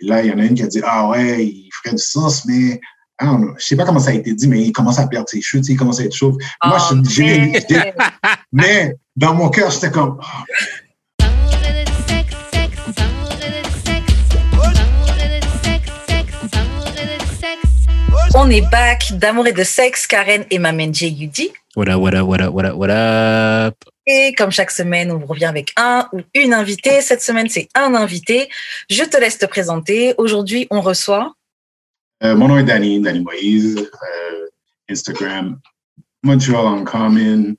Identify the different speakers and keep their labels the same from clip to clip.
Speaker 1: Et là, il y en a une qui a dit, ah ouais, il ferait du sens, mais je ne sais pas comment ça a été dit, mais il commence à perdre ses cheveux, il commence à être chauve. Moi,
Speaker 2: Oh,
Speaker 1: je, j'ai
Speaker 2: mais-
Speaker 1: mais dans mon cœur, j'étais comme, ah,
Speaker 2: On est back d'amour et de sexe, Karen et Mamen J. Yudi.
Speaker 3: What up, what up, what up, what up, what up?
Speaker 2: Et comme chaque semaine, on revient avec un ou une invitée. Cette semaine, c'est un invité. Je te laisse te présenter. Aujourd'hui, on reçoit.
Speaker 1: Euh, mon nom est Danny, Danny Moïse, euh, Instagram, Montreal Uncommon.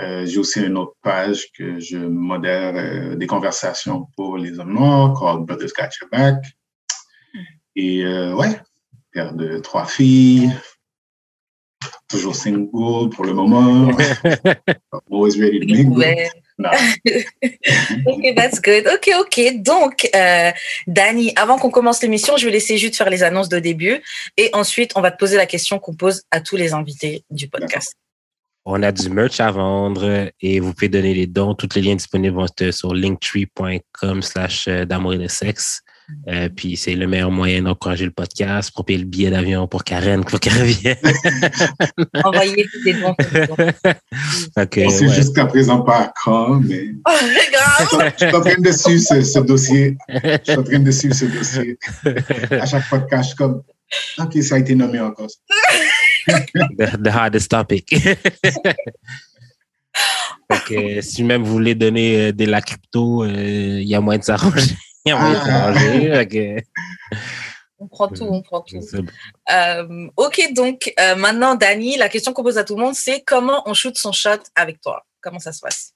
Speaker 1: Euh, J'ai aussi une autre page que je modère euh, des conversations pour les hommes noirs, called Brothers Got Your Back. Et euh, ouais, père de trois filles, toujours single pour le moment. Always ready to mingle.
Speaker 2: Ouais. Ok, that's good. Ok, ok. Donc, euh, Dani, avant qu'on commence l'émission, je vais laisser juste faire les annonces de début. Et ensuite, on va te poser la question qu'on pose à tous les invités du podcast.
Speaker 3: On a du merch à vendre et vous pouvez donner les dons. Tous les liens disponibles vont être sur linktree.com slash euh, d'amour et de sexe. Euh, puis c'est le meilleur moyen d'encourager le podcast, pour payer le billet d'avion pour Karen, pour qu'elle revienne.
Speaker 2: Envoyez des dons.
Speaker 3: Ok,
Speaker 1: On sait
Speaker 3: ouais.
Speaker 1: jusqu'à présent pas quand, mais
Speaker 2: Oh,
Speaker 1: je suis en train de suivre ce, ce dossier. Je suis en train de suivre ce dossier. À chaque podcast, je suis comme, OK, ça a été nommé encore.
Speaker 3: the, the hardest topic. Donc, euh, si même vous voulez donner euh, de la crypto, euh, il y a moyen de s'arranger.
Speaker 1: Ah.
Speaker 3: Ok.
Speaker 2: On prend tout, on prend tout. Euh, ok, donc euh, maintenant, Dani, la question qu'on pose à tout le monde, c'est comment on shoot son shot avec toi? Comment ça se passe?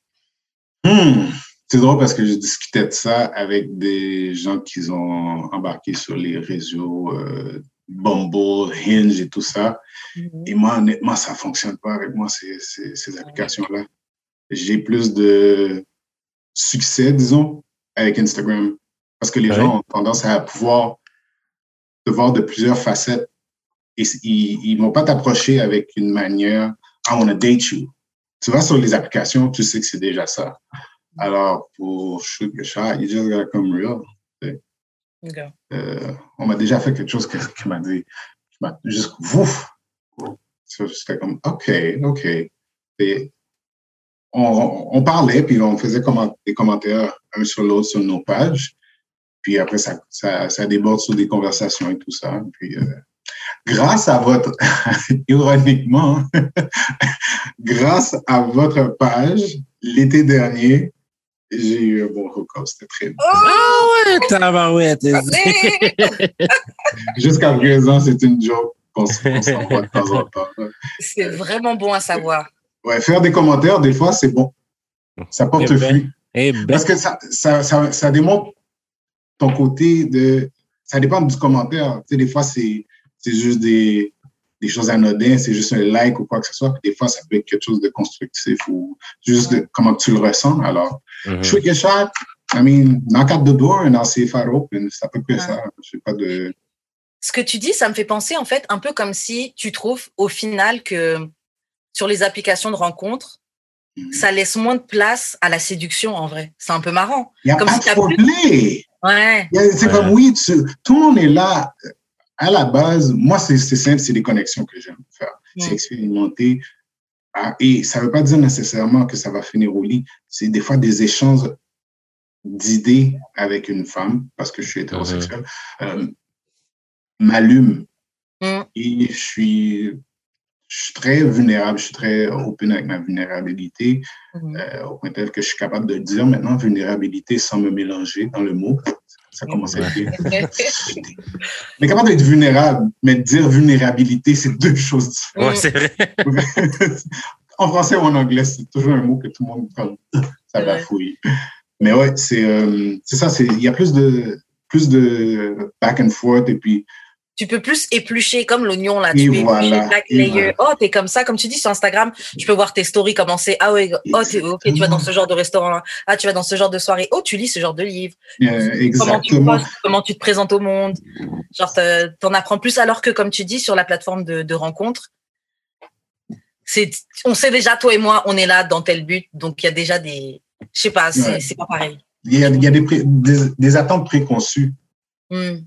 Speaker 1: Hmm. C'est drôle parce que je discutais de ça avec des gens qui ont embarqué sur les réseaux euh, Bumble, Hinge et tout ça. Et moi, honnêtement, ça fonctionne pas avec moi, ces, ces, ces applications-là. J'ai plus de succès, disons, avec Instagram. Parce que les
Speaker 3: Ouais.
Speaker 1: gens ont tendance à pouvoir te voir de plusieurs facettes. Et ils, ils vont pas t'approcher avec une manière, I want to date you. Tu vas sur les applications, tu sais que c'est déjà ça. Alors, pour shoot your shot, you just gotta come real. Euh, on m'a déjà fait quelque chose que- qui m'a dit, juste, ouf! So, J'étais comme, OK, OK. Et on, on parlait, puis on faisait comment- des commentaires un sur l'autre sur nos pages. Puis après, ça, ça, ça déborde sur des conversations et tout ça. Puis, euh, grâce à votre, ironiquement, grâce à votre page, l'été dernier, j'ai eu un bon hook-up. C'était très bien.
Speaker 3: Ah ouais, tabarouette.
Speaker 1: Jusqu'à présent, c'est une joke qu'on s'envoie de temps en temps.
Speaker 2: C'est vraiment bon à savoir.
Speaker 1: Ouais, faire des commentaires, des fois, c'est bon. Ça porte
Speaker 3: Eh ben,
Speaker 1: fruit.
Speaker 3: Eh ben,
Speaker 1: Parce que ça, ça, ça, ça démontre ton côté de. Ça dépend du commentaire. Tu sais, des fois, c'est juste des, des choses anodines, c'est juste un like ou quoi que ce soit. Puis des fois, ça peut être quelque chose de constructif ou juste de comment tu le ressens. Alors,
Speaker 3: mhm.
Speaker 1: shoot your shot. I mean, knock at the door and I'll see if I open. C'est à peu près ça. Je sais pas de.
Speaker 2: Ce que tu dis, ça me fait penser en fait un peu comme si tu trouves au final que sur les applications de rencontres, ça laisse moins de place à la séduction en vrai. C'est un peu marrant.
Speaker 1: Il n'y a
Speaker 2: Comme
Speaker 1: pas
Speaker 2: si
Speaker 1: de
Speaker 2: plus-. Ouais.
Speaker 1: C'est
Speaker 3: Ouais.
Speaker 1: comme, oui, tu- tout le monde est là. À la base, moi, c'est simple, c'est des connexions que j'aime faire. C'est expérimenter. Ah, Et ça ne veut pas dire nécessairement que ça va finir au lit. C'est des fois des échanges d'idées avec une femme, parce que je suis hétérosexuel, euh, m'allument.
Speaker 2: Mm.
Speaker 1: Et je suis, je suis très vulnérable, je suis très open avec ma vulnérabilité
Speaker 2: Mhm.
Speaker 1: euh, au point tel que je suis capable de dire maintenant vulnérabilité sans me mélanger dans le mot. Ça commence à être bien. Mais capable d'être vulnérable, mais de dire vulnérabilité, c'est deux choses différentes.
Speaker 3: Ouais, c'est vrai.
Speaker 1: en français ou en anglais, c'est toujours un mot que tout le monde comme ça bafouille. Mais ouais, c'est euh, c'est ça, il y a plus de plus de back and forth et puis
Speaker 2: tu peux plus éplucher comme l'oignon là.
Speaker 1: Et
Speaker 2: Tu peux éplucher
Speaker 1: voilà,
Speaker 2: layer. Oh, t'es comme ça, comme tu dis sur Instagram. Je peux voir tes stories commencer. Ah ouais, oh, t'es- ok, tu vas dans ce genre de restaurant. Ah, tu vas dans ce genre de soirée. Oh, tu lis ce genre de livre.
Speaker 1: euh,
Speaker 2: Comment tu
Speaker 1: exactement.
Speaker 2: comment tu te présentes au monde. Genre, t'en apprends plus alors que, comme tu dis, sur la plateforme de, de rencontre, c'est, on sait déjà, toi et moi, on est là dans tel but. Donc, il y a déjà des, je sais pas, c'est
Speaker 1: Ouais.
Speaker 2: pas pareil.
Speaker 1: Il y a, il y a des, pré- des, des attentes préconçues
Speaker 2: Hmm.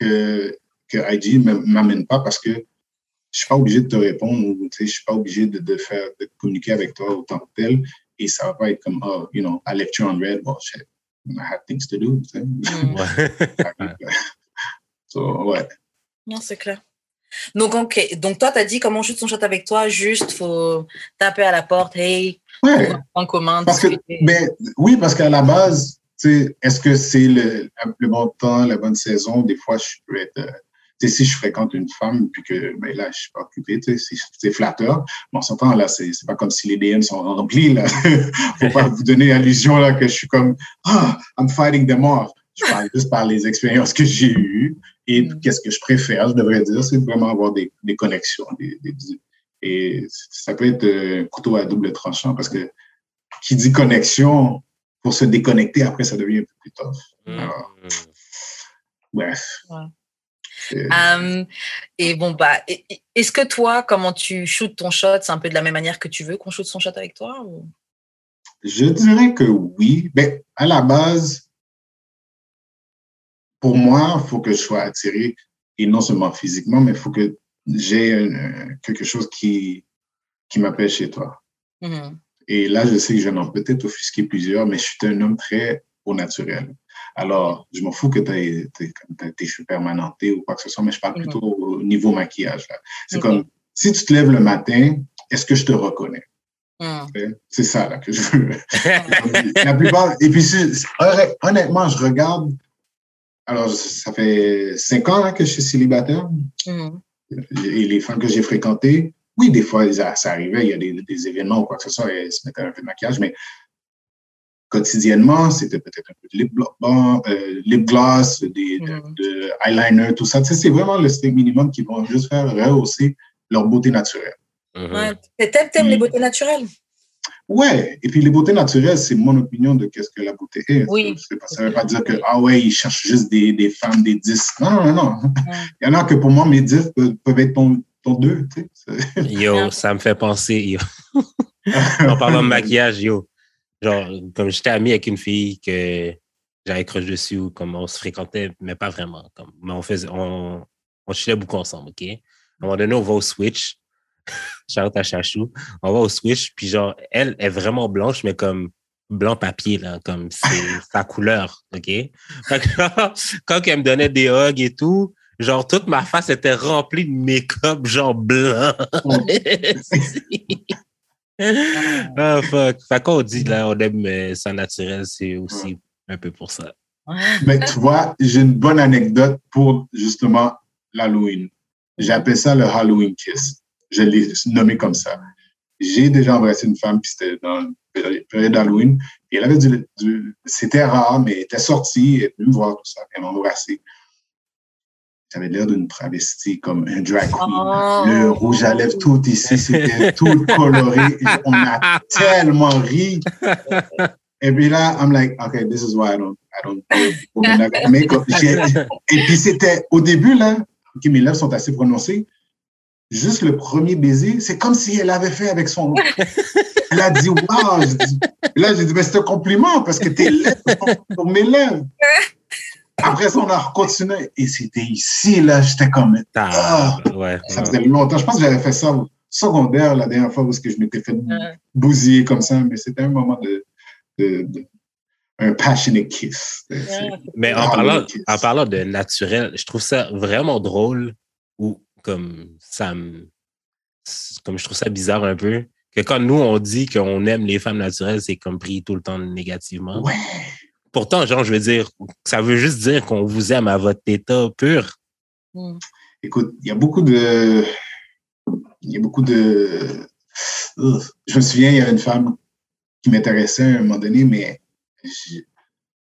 Speaker 1: que, que IG ne m'amène pas parce que je suis pas obligé de te répondre ou tu sais, je suis pas obligé de, de faire de communiquer avec toi autant que tel et ça va pas être comme oh you know I left you on red well shit I had things to do tu sais.
Speaker 2: Hmm.
Speaker 3: Ouais.
Speaker 1: so, ouais
Speaker 2: Non, c'est clair. Donc, ok. Donc, toi, tu as dit comment shoot son shot avec toi. Juste, faut taper à la porte. Hey,
Speaker 1: ouais
Speaker 2: en commun.
Speaker 1: Parce que,
Speaker 2: discuter.
Speaker 1: ben, oui, parce qu'à la base, tu sais, est-ce que c'est le, le bon temps, la bonne saison? Des fois, je peux être. Euh, sais, si je fréquente une femme, puis que ben là, je suis pas occupé, tu sais, c'est- flatteur. Mais on s'entend, là, c'est pas comme si les DM sont remplis, là. Faut pas vous donner l'illusion, là, que je suis comme, ah, I'm fighting them off. Je parle juste par les expériences que j'ai eues et
Speaker 2: Mm.
Speaker 1: qu'est-ce que je préfère, je devrais dire, c'est vraiment avoir des, des connexions. Des, des- et ça peut être un couteau à double tranchant parce que qui dit connexion, pour se déconnecter, après, ça devient un peu plus tough. Alors, bref.
Speaker 2: Ouais.
Speaker 1: Euh,
Speaker 2: Euh, et bon, bah, est-ce que toi, comment tu shootes ton shot, c'est un peu de la même manière que tu veux qu'on shoot son shot avec toi ou...
Speaker 1: Je dirais que oui. Mais à la base, pour moi, il faut que je sois attiré, et non seulement physiquement, mais il faut que j'ai un- quelque chose qui, qui m'appelle chez toi.
Speaker 2: Mhm.
Speaker 1: Et là, je sais que je vais en peut-être offusquer plusieurs, mais je suis un homme très au naturel. Alors, je m'en fous que tu aies, tes cheveux permanentés ou quoi que ce soit, mais je parle
Speaker 2: Mhm.
Speaker 1: plutôt au niveau maquillage. C'est
Speaker 2: Ok.
Speaker 1: comme, si tu te lèves le matin, est-ce que je te reconnais?
Speaker 2: Mhm.
Speaker 1: C'est ça là, que je veux. La plupart, et puis, honnêtement, je regarde, alors ça fait cinq ans là, que je suis célibataire,
Speaker 2: Mhm.
Speaker 1: et les femmes que j'ai fréquentées, oui, des fois, ça, ça arrivait, il y a des, des événements ou quoi que ce soit, et elles se mettaient un peu de maquillage, mais quotidiennement, c'était peut-être un peu de lip, bon, euh, lip gloss, des, de,
Speaker 2: Mhm.
Speaker 1: de eyeliner, tout ça. Tu sais, c'est vraiment le strict minimum qui vont juste faire rehausser leur beauté naturelle.
Speaker 3: Mhm.
Speaker 2: Ouais. Et T'aimes, t'aimes les beautés naturelles?
Speaker 1: Ouais, et puis les beautés naturelles, c'est mon opinion de qu'est-ce que la beauté est.
Speaker 2: Oui.
Speaker 1: Pas- ça ne veut pas dire que, ah ouais, ils cherchent juste des, des femmes, des 10. Non, non, non.
Speaker 2: Ouais.
Speaker 1: Il y en a que pour moi, mes 10 peuvent, peuvent être ton, ton 2. Tu sais.
Speaker 3: Yo, ça me fait penser, yo. en parlant de maquillage, yo. Genre, comme j'étais ami avec une fille que j'avais crush dessus, ou comme on se fréquentait, mais pas vraiment. Comme, mais on faisait, on, on chillait beaucoup ensemble, OK? À un moment donné, on va au Switch. Shout à Chachou. On va au Switch, puis genre, elle est vraiment blanche, mais comme blanc papier, là, comme c'est sa couleur, OK? Fait que genre, quand elle me donnait des hugs et tout, genre, toute ma face était remplie de make-up, genre blanc. ah, fuck. Fait qu'on dit, là, on aime euh, ça naturel, c'est aussi un peu pour ça.
Speaker 1: Mais tu vois, j'ai une bonne anecdote pour justement l'Halloween. J'appelle ça le Halloween kiss. Je l'ai nommé comme ça. J'ai déjà embrassé une femme, puis c'était dans la péri- période d'Halloween. Et elle avait du, du- c'était rare, mais elle était sortie, elle est venue me voir, tout ça, elle m'a embrassé. J'avais l'air d'une travestie, comme un drag queen.
Speaker 2: Oh.
Speaker 1: Le rouge à lèvres tout ici, c'était tout coloré. Et on a tellement ri. Et puis là, I'm like, okay, this is why I don't, I don't do makeup. Et puis c'était au début là, ok, mes lèvres sont assez prononcées. Juste le premier baiser, c'est comme si elle avait fait avec son. Elle a dit wow. Là, j'ai dit, mais c'est un compliment parce que tes lèvres sont pour mes lèvres. Après ça, on a continué. Et c'était ici, là, j'étais comme.
Speaker 3: Ah, ouais.
Speaker 1: Ça faisait longtemps. Je pense que j'avais fait ça au secondaire la dernière fois où est-ce que je m'étais fait
Speaker 2: Ouais.
Speaker 1: bousiller comme ça, mais c'était un moment de, de, de- un passionate kiss.
Speaker 3: Mais en
Speaker 1: Ah,
Speaker 3: parlant, en parlant de naturel, je trouve ça vraiment drôle ou comme ça me. Comme je trouve ça bizarre un peu. Que quand nous, on dit qu'on aime les femmes naturelles, c'est comme pris tout le temps négativement.
Speaker 1: Ouais.
Speaker 3: Pourtant, genre, je veux dire, ça veut juste dire qu'on vous aime à votre état pur.
Speaker 2: Mm.
Speaker 1: Écoute, il y a beaucoup de. Il y a beaucoup de. Je me souviens, il y avait une femme qui m'intéressait à un moment donné, mais.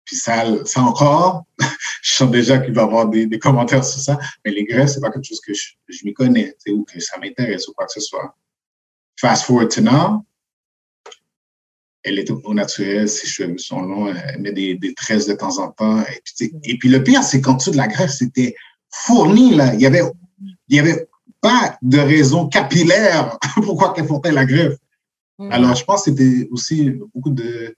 Speaker 1: Puis ça, ça encore, je sens déjà qu'il va y avoir des, des commentaires sur ça, mais les greffes, c'est pas quelque chose que je, je m'y connais, ou que ça m'intéresse ou quoi que ce soit. Fast forward to now, elle est au, au naturel, ses cheveux sont longs, elle met des, des tresses de temps en temps. Et puis, tu sais, et puis le pire, c'est qu'en dessous de la greffe, c'était fourni, là. Il y avait, il y avait pas de raison capillaire pourquoi qu'elle portait la greffe.
Speaker 2: Mm.
Speaker 1: Alors, je pense que c'était aussi beaucoup de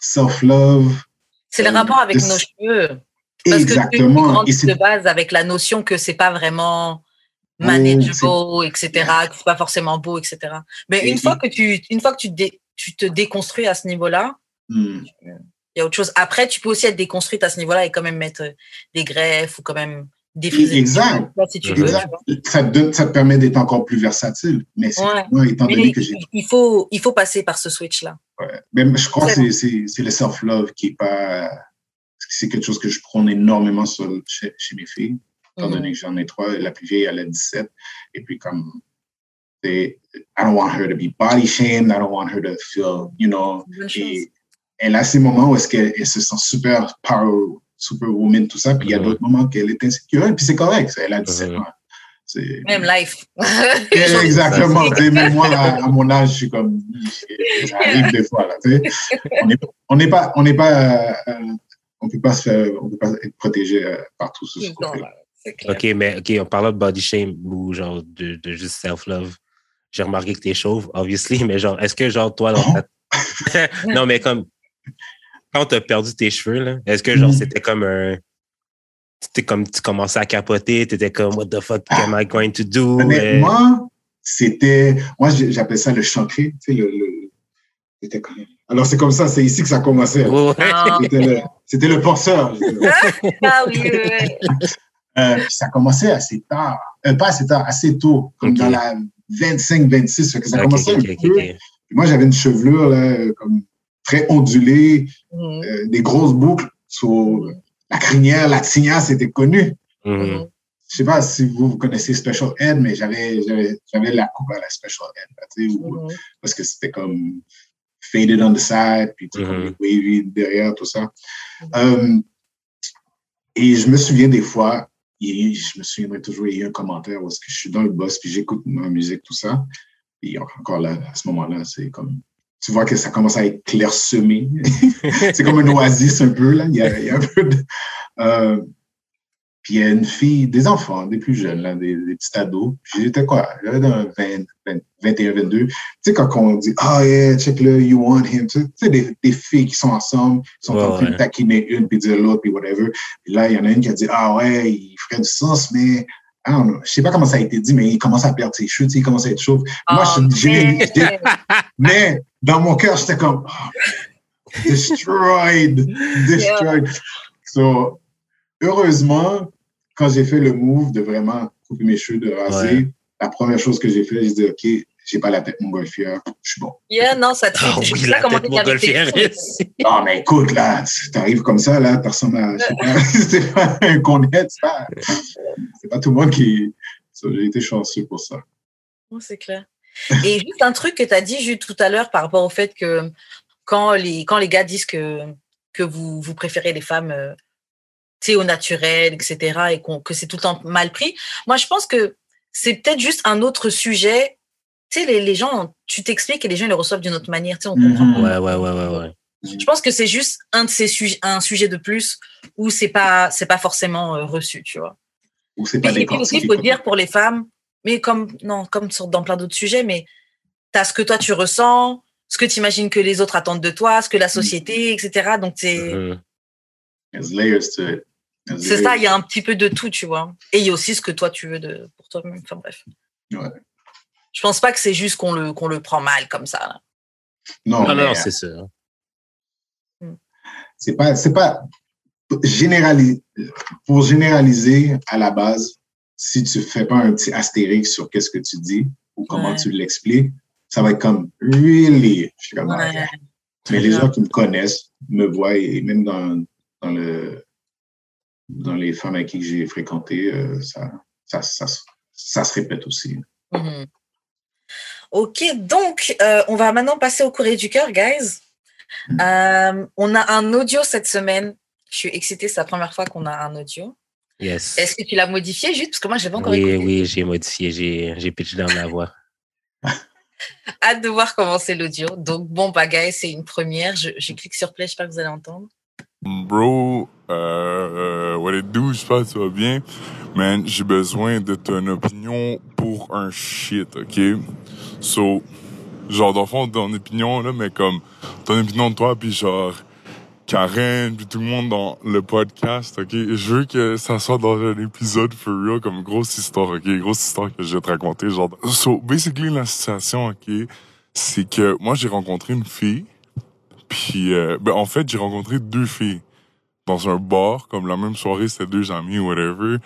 Speaker 1: self-love.
Speaker 2: c'est le rapport avec
Speaker 1: de-
Speaker 2: nos cheveux. Parce
Speaker 1: Exactement.
Speaker 2: que tu de base avec la notion que c'est pas vraiment manageable, etc., que c'est pas forcément beau, etc. Mais une fois que tu, une fois que tu, tu te déconstruis à ce niveau-là, hmm. il y a autre chose. Après, tu peux aussi être déconstruite à ce niveau-là et quand même mettre des greffes ou quand même défriser.
Speaker 1: Exact. si tu veux. Ça, te ça te permet d'être encore plus versatile. Mais c'est ouais. étant donné que j'ai.
Speaker 2: Il faut, il faut passer par ce switch-là.
Speaker 1: Ouais. Mais je crois que c'est le self-love qui est pas. C'est quelque chose que je prône énormément sur, chez, chez mes filles étant donné que j'en ai trois. La plus vieille, elle a 17. Et puis, comme, I don't want her to be body shamed. I don't want her to feel, you know. Et elle a ces moments où est-ce qu'elle se sent super power, super woman, tout ça. Puis il y a d'autres moments qu'elle est insécure. Et puis c'est correct. Elle a 17 ans.
Speaker 2: Même life.
Speaker 1: Exactement. Même moi, à, mon âge, je suis comme, j'arrive des fois. Là, on n'est pas, on n'est pas, euh, on peut pas se faire, on peut pas être protégé euh, partout sur ce côté-là.
Speaker 3: OK, mais OK, on parle de body shame ou genre de, de juste self-love. J'ai remarqué que t'es chauve, obviously, mais genre, est-ce que genre toi, non, mais comme quand t'as perdu tes cheveux, là, est-ce que genre mm. c'était comme un. C'était comme tu commençais à capoter, t'étais comme What the fuck am I going to do?
Speaker 1: Honnêtement, c'était. Moi, j'appelle ça le chantier. Tu sais, le, le... Alors, c'est comme ça, c'est ici que ça commençait. C'était le, le penseur. ah oui, oui, oui. Euh, ça commençait assez tard. Euh, pas assez tard, assez tôt, comme dans la 25-26. Ça commençait un peu. Moi, j'avais une chevelure là, comme très ondulée, mhm. euh, des grosses boucles sur la crinière, la tignasse c'était connu. Mm Je sais pas si vous, vous, connaissez Special Ed, mais j'avais j'avais la coupe à la Special Ed, mhm. parce que c'était comme faded on the side, puis comme wavy derrière, tout ça. Um, et je me souviens des fois, je me souviendrai toujours, il y a eu un commentaire où que je suis dans le boss, puis j'écoute ma musique, tout ça. Et encore là, à ce moment-là, c'est comme, tu vois que ça commence à être c'est comme un oasis un peu, là. Il y a, il y a un peu de, euh, puis il y a une fille, des enfants, des plus jeunes, là, des, des petits ados. J'étais quoi? J'avais dans 20, 21, 22. Tu sais, quand on dit, ah, oh, yeah, check le, you want him. Tu sais, des, des filles qui sont ensemble, qui sont en train de taquiner une, puis dire l'autre, puis whatever. Et là, il y en a une qui a dit, ah ouais, il ferait du sens, mais I don't know. Je sais pas comment ça a été dit, mais il commence à perdre ses cheveux, il commence à être chauve. Moi, je, oh, mais dans mon cœur, j'étais comme, oh, destroyed, destroyed. So, heureusement, quand j'ai fait le move de vraiment couper mes cheveux, de raser, la première chose que j'ai fait, j'ai dit, OK, j'ai pas la tête montgolfière, je suis bon.
Speaker 2: Yeah, non, ça te
Speaker 3: oh, oui, la tête montgolfière.
Speaker 1: non, mais écoute, là, t'arrives comme ça, là, personne n'a, c'est pas un qu'on c'est pas, c'est pas tout le monde qui, j'ai été chanceux pour ça.
Speaker 2: c'est clair. Et juste un truc que tu as dit juste tout à l'heure par rapport au fait que quand les, quand les gars disent que, que vous, vous préférez les femmes euh, au naturel, etc., et que c'est tout le temps mal pris. Moi, je pense que c'est peut-être juste un autre sujet. Tu sais, les, les, gens, tu t'expliques et les gens les reçoivent d'une autre manière. Tu sais, on comprend.
Speaker 3: Mhm. Ouais, ouais, ouais, ouais, ouais.
Speaker 2: Je pense que c'est juste un de ces sujets, un sujet de plus où c'est pas, c'est pas forcément euh, reçu, tu vois.
Speaker 1: Ou c'est pas
Speaker 2: et, puis aussi, il faut dire pour les femmes, mais comme, non, comme dans plein d'autres sujets, mais tu as ce que toi tu ressens, ce que tu imagines que les autres attendent de toi, ce que la société, etc. Donc, c'est.
Speaker 1: Mm layers to it.
Speaker 2: C'est ça, il y a un petit peu de tout, tu vois. Et il y a aussi ce que toi, tu veux de, pour toi-même. Enfin, bref.
Speaker 1: Ouais.
Speaker 2: Je pense pas que c'est juste qu'on le, qu'on le prend mal comme ça.
Speaker 1: Non,
Speaker 3: non, c'est ça.
Speaker 1: Hmm. C'est pas, c'est pas généraliser, pour généraliser à la base, si tu fais pas un petit astérix sur qu'est-ce que tu dis ou comment tu l'expliques, ça va être comme really. Je suis comme, Mais les gens qui me connaissent me voient et même dans, dans le, dans les femmes avec qui j'ai fréquenté, euh, ça, ça, ça, ça, se répète aussi.
Speaker 2: Mhm. Ok, donc euh, on va maintenant passer au courrier du cœur, guys. Mhm. Euh, on a un audio cette semaine. Je suis excitée, c'est la première fois qu'on a un audio.
Speaker 3: Yes.
Speaker 2: Est-ce que tu l'as modifié juste parce que moi je pas encore
Speaker 3: oui, écouté. Oui, j'ai modifié, j'ai, j'ai pitché dans ma voix.
Speaker 2: Hâte de voir comment c'est l'audio. Donc bon, bah guys, c'est une première. Je, je clique sur play, je sais pas que vous allez entendre.
Speaker 4: Bro, euh, what it do, j'espère que tu vas bien. Man, j'ai besoin de ton opinion pour un shit, ok? So, genre, dans le fond, ton opinion, là, mais comme, ton opinion de toi, puis genre, Karen, puis tout le monde dans le podcast, ok? Je veux que ça soit dans un épisode for real, comme grosse histoire, ok? Grosse histoire que je vais te raconter, genre. So, basically, la situation, ok, c'est que moi, j'ai rencontré une fille, puis, euh, ben, en fait, j'ai rencontré deux filles dans un bar, comme la même soirée, c'était deux amis, whatever.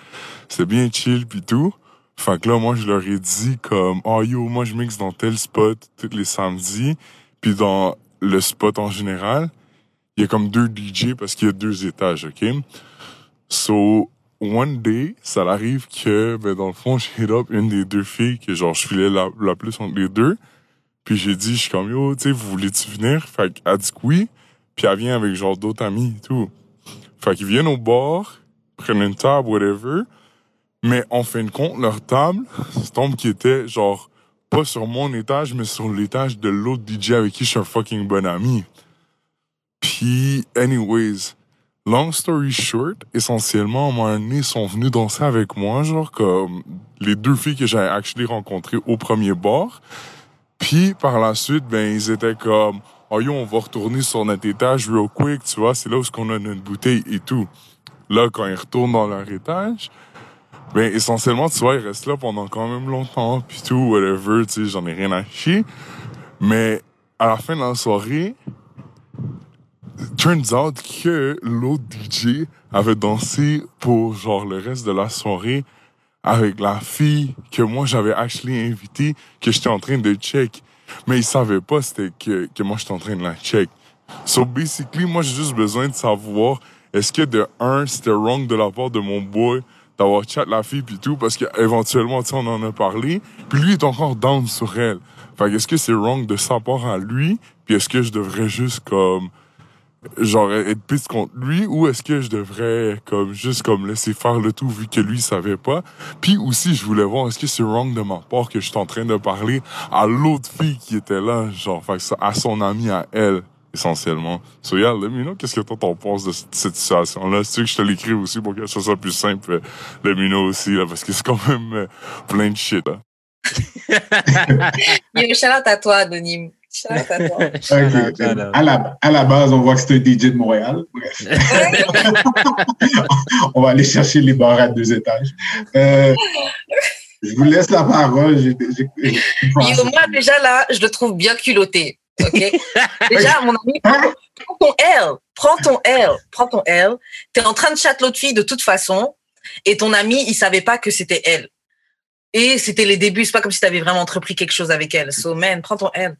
Speaker 4: C'était bien chill, puis tout. Fait que là, moi, je leur ai dit comme, oh yo, moi, je mixe dans tel spot tous les samedis, puis dans le spot en général il y a comme deux DJ parce qu'il y a deux étages, OK? So, one day, ça arrive que, ben, dans le fond, j'ai hit up une des deux filles que, genre, je filais la, la plus entre les deux. Puis j'ai dit, je suis comme, yo, tu sais, vous voulez-tu venir? Fait qu'elle dit que oui. Puis elle vient avec, genre, d'autres amis et tout. Fait qu'ils viennent au bar, prennent une table, whatever. Mais en fin de compte, leur table, c'est tombe qui était, genre, pas sur mon étage, mais sur l'étage de l'autre DJ avec qui je suis un fucking bon ami. Puis, anyways, long story short, essentiellement, à un moment donné, ils sont venus danser avec moi, genre comme les deux filles que j'avais actually rencontrées au premier bar. Puis, par la suite, ben, ils étaient comme, oh yo, on va retourner sur notre étage real quick, tu vois, c'est là où on a notre bouteille et tout. Là, quand ils retournent dans leur étage, ben, essentiellement, tu vois, ils restent là pendant quand même longtemps, puis tout, whatever, tu sais, j'en ai rien à chier. Mais, à la fin de la soirée, turns out que l'autre DJ avait dansé pour genre le reste de la soirée avec la fille que moi j'avais actually invitée que j'étais en train de check. Mais il savait pas c'était que, que moi j'étais en train de la check. So basically, moi j'ai juste besoin de savoir est-ce que de un, c'était wrong de la part de mon boy d'avoir chat la fille puis tout parce qu'éventuellement tu on en a parlé puis lui est encore down sur elle. Fait est-ce que c'est wrong de sa part à lui puis est-ce que je devrais juste comme genre être piste contre lui ou est-ce que je devrais comme juste comme laisser faire le tout vu que lui savait pas? Puis aussi je voulais voir est-ce que c'est wrong de ma part que je suis en train de parler à l'autre fille qui était là genre fait ça, à son amie à elle essentiellement. So yeah let me qu'est-ce que toi t'en penses de cette situation là c'est que je te l'écris aussi pour que ça soit plus simple euh, let me know aussi là parce que c'est quand même euh, plein de shit là
Speaker 2: Yo, à toi, Anonyme.
Speaker 1: À, la, à la base, on voit que c'est un DJ de Montréal. Bref. on va aller chercher les bars à deux étages. Euh, je vous laisse la parole.
Speaker 2: moi, déjà là, je le trouve bien culotté. OK? Déjà, mon ami, hein? prends ton L. Prends ton L. Prends ton L. Tu es en train de chatter l'autre fille de toute façon. Et ton ami, il savait pas que c'était elle. Et c'était les débuts. C'est pas comme si tu avais vraiment entrepris quelque chose avec elle. So, man, prends ton L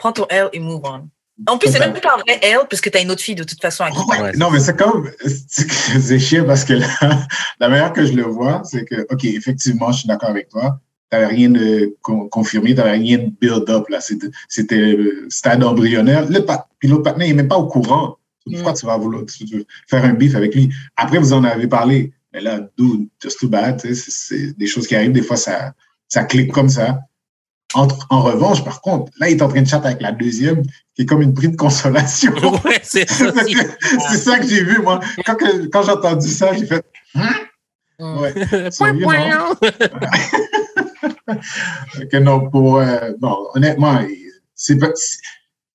Speaker 2: prends ton L et move on. En plus, c'est même plus un vrai L parce que tu as une autre fille de toute façon à qui
Speaker 1: Non, mais c'est comme. C'est chiant parce que la manière que je le vois, c'est que, OK, effectivement, je suis d'accord avec toi. Tu n'avais rien de confirmé, tu n'avais rien de build-up. C'était stade embryonnaire. Le, puis l'autre partenaire, il n'est même pas au courant. Pourquoi mm. tu vas vouloir faire un bif avec lui? Après, vous en avez parlé. Mais là, dude, just too bad. C'est des choses qui arrivent. Des fois, ça, ça clique comme ça. En, en, revanche, par contre, là, il est en train de chatter avec la deuxième, qui est comme une prix de consolation.
Speaker 3: Ouais, c'est ça.
Speaker 1: c'est ça que j'ai vu, moi. Quand, quand j'ai entendu ça, j'ai fait. Hein? Ouais. point, point. que non, pour. Euh, bon, honnêtement, c'est